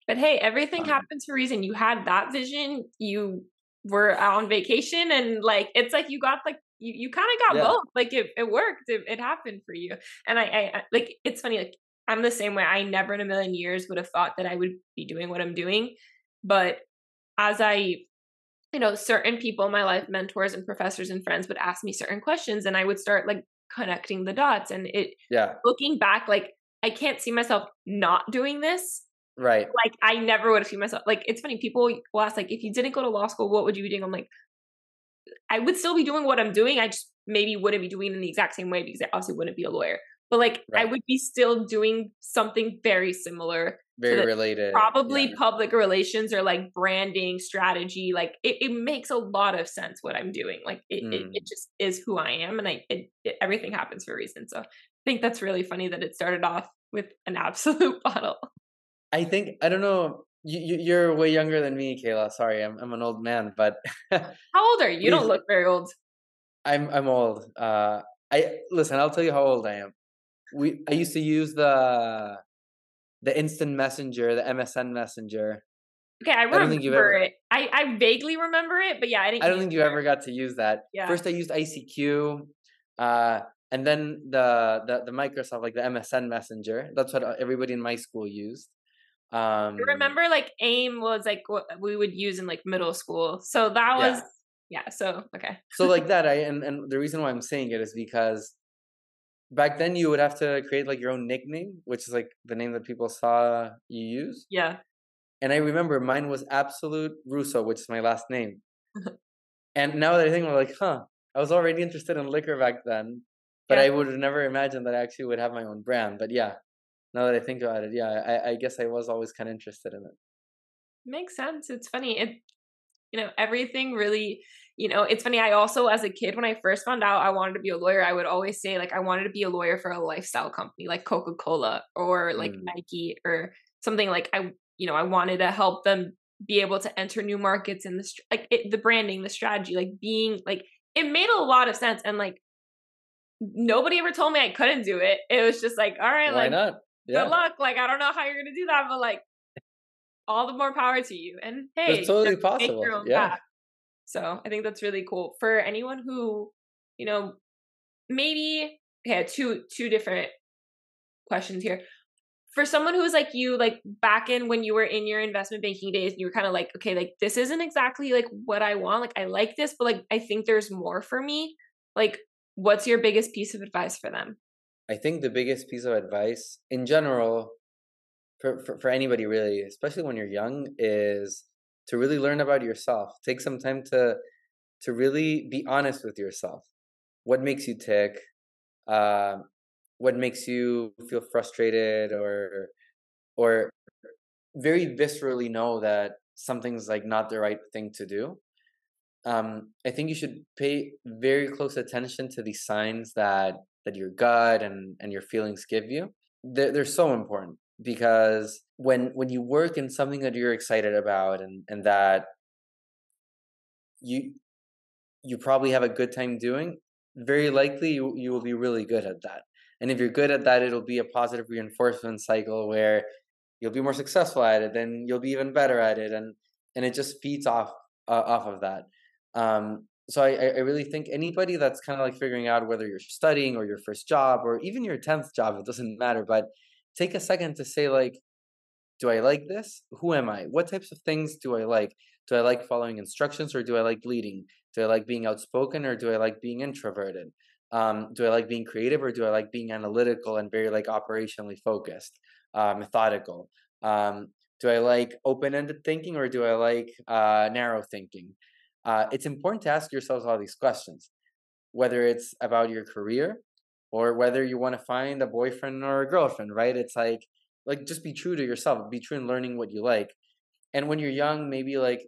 But hey, everything Um, happens for a reason. You had that vision. You were out on vacation, and like it's like you got like you you kind of got Yeah. both. Like it it worked. It, it happened for you. And I, I I- like it's funny. Like I'm the same way. I never in a million years would have thought that I would be doing what I'm doing. But as I you know certain people in my life mentors and professors and friends would ask me certain questions and i would start like connecting the dots and it Yeah, looking back like i can't see myself not doing this right. like I never would have seen myself. Like it's funny, people will ask like, if you didn't go to law school, what would you be doing? I'm like, I would still be doing what I'm doing. I just maybe wouldn't be doing it in the exact same way because I obviously wouldn't be a lawyer. But like I would be still doing something very similar. Very the- related. Probably yeah. public relations or like branding strategy. Like it, it makes a lot of sense what I'm doing. Like it, it, Mm. it just is who I am, and I it, it, everything happens for a reason. So I think that's really funny that it started off with an Absolut bottle. I think I don't know. you, you're way younger than me, Kayla. Sorry, I'm I'm an old man, but how old are you? You don't look very old. I'm I'm old. Uh, I listen. I'll tell you how old I am. We I used to use the the instant messenger, the MSN messenger. Okay, I remember I don't think you've ever, it. I, I vaguely remember it, but yeah, I didn't. I don't think you ever got to use that. Yeah. First, I used ICQ, uh, and then the, the the Microsoft, like the MSN Messenger. That's what uh, everybody in my school used. Um, I remember like AIM was like what we would use in like middle school. So that was yeah. yeah so okay. so like that, I and and the reason why I'm saying it is because back then you would have to create like your own nickname, which is like the name that people saw you use. Yeah. And I remember mine was Absolut Russo, which is my last name. and now that I think, I'm like, huh, I was already interested in liquor back then, but yeah. I would have never imagined that I actually would have my own brand. But yeah, now that I think about it, yeah, I, I guess I was always kind of interested in it. Makes sense. It's funny. It, you know, everything really, you know, it's funny. I also, as a kid, when I first found out I wanted to be a lawyer, I would always say, like, I wanted to be a lawyer for a lifestyle company like Coca Cola or like mm. Nike or something like I, you know, I wanted to help them be able to enter new markets and the like it, the branding, the strategy, like being like it made a lot of sense and like nobody ever told me I couldn't do it. It was just like, all right, Why like not? Yeah. good luck. Like I don't know how you're gonna do that, but like all the more power to you. And hey, it's totally possible. yeah. Path. So I think that's really cool for anyone who, you know, maybe okay, two two different questions here. For someone who's like you, like back in when you were in your investment banking days, and you were kind of like, okay, like this isn't exactly like what I want. Like I like this, but like I think there's more for me. Like, what's your biggest piece of advice for them? I think the biggest piece of advice in general for, for, for anybody really, especially when you're young, is to really learn about yourself. Take some time to to really be honest with yourself. What makes you tick? Uh, what makes you feel frustrated or or very viscerally know that something's like not the right thing to do. Um, I think you should pay very close attention to the signs that that your gut and and your feelings give you. They're, they're so important because when when you work in something that you're excited about and and that you you probably have a good time doing very likely you, you will be really good at that and if you're good at that it'll be a positive reinforcement cycle where you'll be more successful at it then you'll be even better at it and and it just feeds off uh, off of that um so I, I really think anybody that's kind of like figuring out whether you're studying or your first job or even your 10th job it doesn't matter but take a second to say like do i like this? Who am i? What types of things do i like? Do i like following instructions or do i like leading? Do i like being outspoken or do i like being introverted? Um, do i like being creative or do i like being analytical and very like operationally focused uh, methodical? Um, do i like open-ended thinking or do i like uh, narrow thinking uh, it's important to ask yourselves all these questions whether it's about your career or whether you want to find a boyfriend or a girlfriend, right? It's like like just be true to yourself, be true in learning what you like. And when you're young, maybe like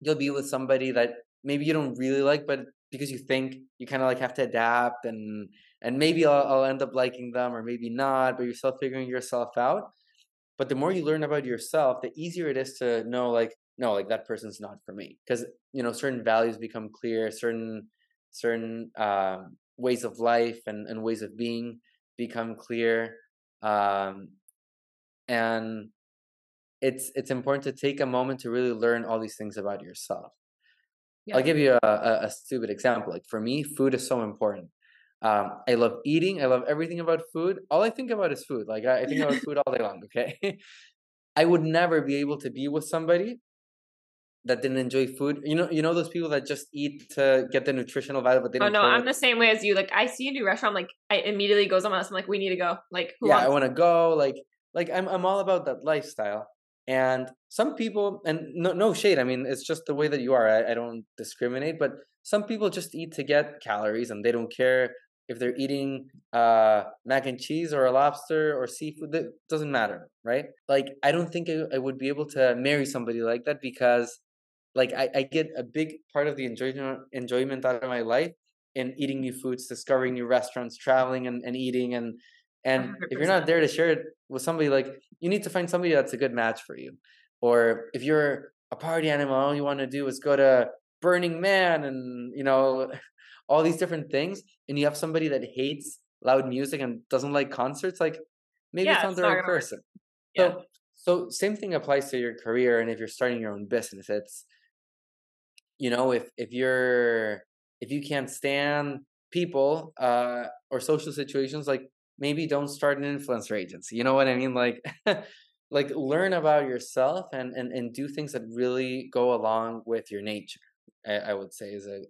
you'll be with somebody that maybe you don't really like, but because you think you kind of like have to adapt and and maybe I'll, I'll end up liking them or maybe not, but you're still figuring yourself out. But the more you learn about yourself, the easier it is to know like no, like that person's not for me. Because you know certain values become clear, certain certain um, ways of life and, and ways of being become clear um, and it's it's important to take a moment to really learn all these things about yourself. Yeah. i'll give you a, a, a, stupid example like for me food is so important. Um, i love eating i love everything about food all i think about is food like i, I think about food all day long okay? I would never be able to be with somebody that didn't enjoy food. You know, you know those people that just eat to get the nutritional value, but they don't. Oh no, I'm the same way as you. Like I see a new restaurant, like I immediately goes on my list. I'm like, we need to go. Like, yeah, wants- I want to go. Like, like I'm I'm all about that lifestyle. And some people, and no no shade. I mean, it's just the way that you are. I, I don't discriminate, but some people just eat to get calories, and they don't care if they're eating uh, mac and cheese or a lobster or seafood. it doesn't matter, right? Like, I don't think I, I would be able to marry somebody like that because like I, I get a big part of the enjoyment enjoyment out of my life in eating new foods, discovering new restaurants, traveling and, and eating and and 100%. if you're not there to share it with somebody like you need to find somebody that's a good match for you or if you're a party animal, all you want to do is go to Burning Man and you know all these different things, and you have somebody that hates loud music and doesn't like concerts, like maybe Yeah, it's not the right person. Yeah. So so same thing applies to your career and if you're starting your own business. It's you know, if if you're if you can't stand people uh or social situations, like maybe don't start an influencer agency. You know what I mean? Like like learn about yourself and and, and do things that really go along with your nature. I, I would say is a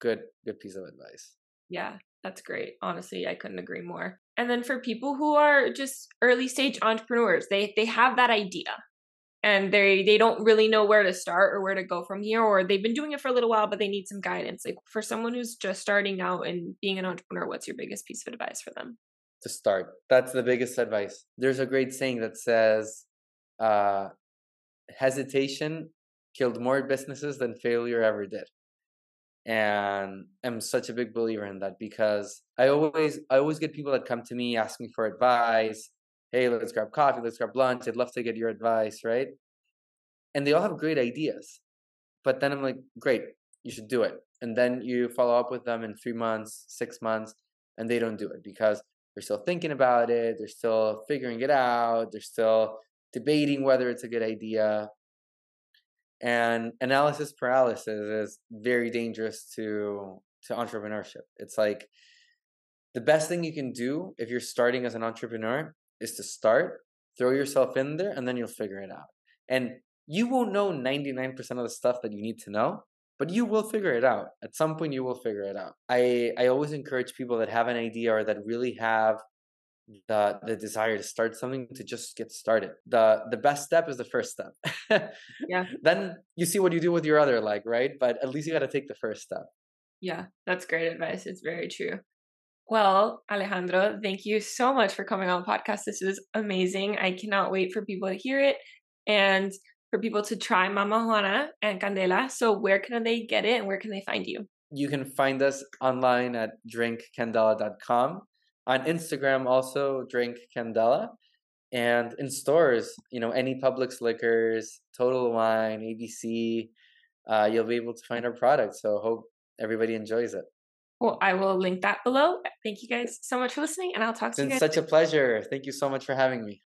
good good piece of advice. Yeah, that's great. Honestly, I couldn't agree more. And then for people who are just early stage entrepreneurs, they they have that idea and they they don't really know where to start or where to go from here or they've been doing it for a little while but they need some guidance. Like for someone who's just starting out and being an entrepreneur, what's your biggest piece of advice for them? to start. That's the biggest advice. There's a great saying that says, uh, hesitation killed more businesses than failure ever did. And I'm such a big believer in that because I always I always get people that come to me ask me for advice. Hey, let's grab coffee, let's grab lunch. I'd love to get your advice, right? And they all have great ideas. But then I'm like, great, you should do it. And then you follow up with them in three months, six months, and they don't do it because they're still thinking about it they're still figuring it out they're still debating whether it's a good idea and analysis paralysis is very dangerous to to entrepreneurship it's like the best thing you can do if you're starting as an entrepreneur is to start throw yourself in there and then you'll figure it out. And you won't know 99% of the stuff that you need to know but you will figure it out. At some point you will figure it out. I i always encourage people that have an idea or that really have the the desire to start something to just get started. The the best step is the first step. Yeah. then you see what you do with your other leg right? But at least you got to take the first step. Yeah, that's great advice. It's very true. Well, Alejandro, thank you so much for coming on the podcast. This is amazing. I cannot wait for people to hear it and for people to try Mamajuana and Candela. So, where can they get it and where can they find you? you can find us online at drinkcandela.com on instagram also drinkcandela, and in stores you know any publix liquors total wine abc uh, you'll be able to find our product so hope everybody enjoys it Well, I will link that below. Thank you guys so much for listening, and I'll talk it's to you been guys. such a pleasure thank you so much for having me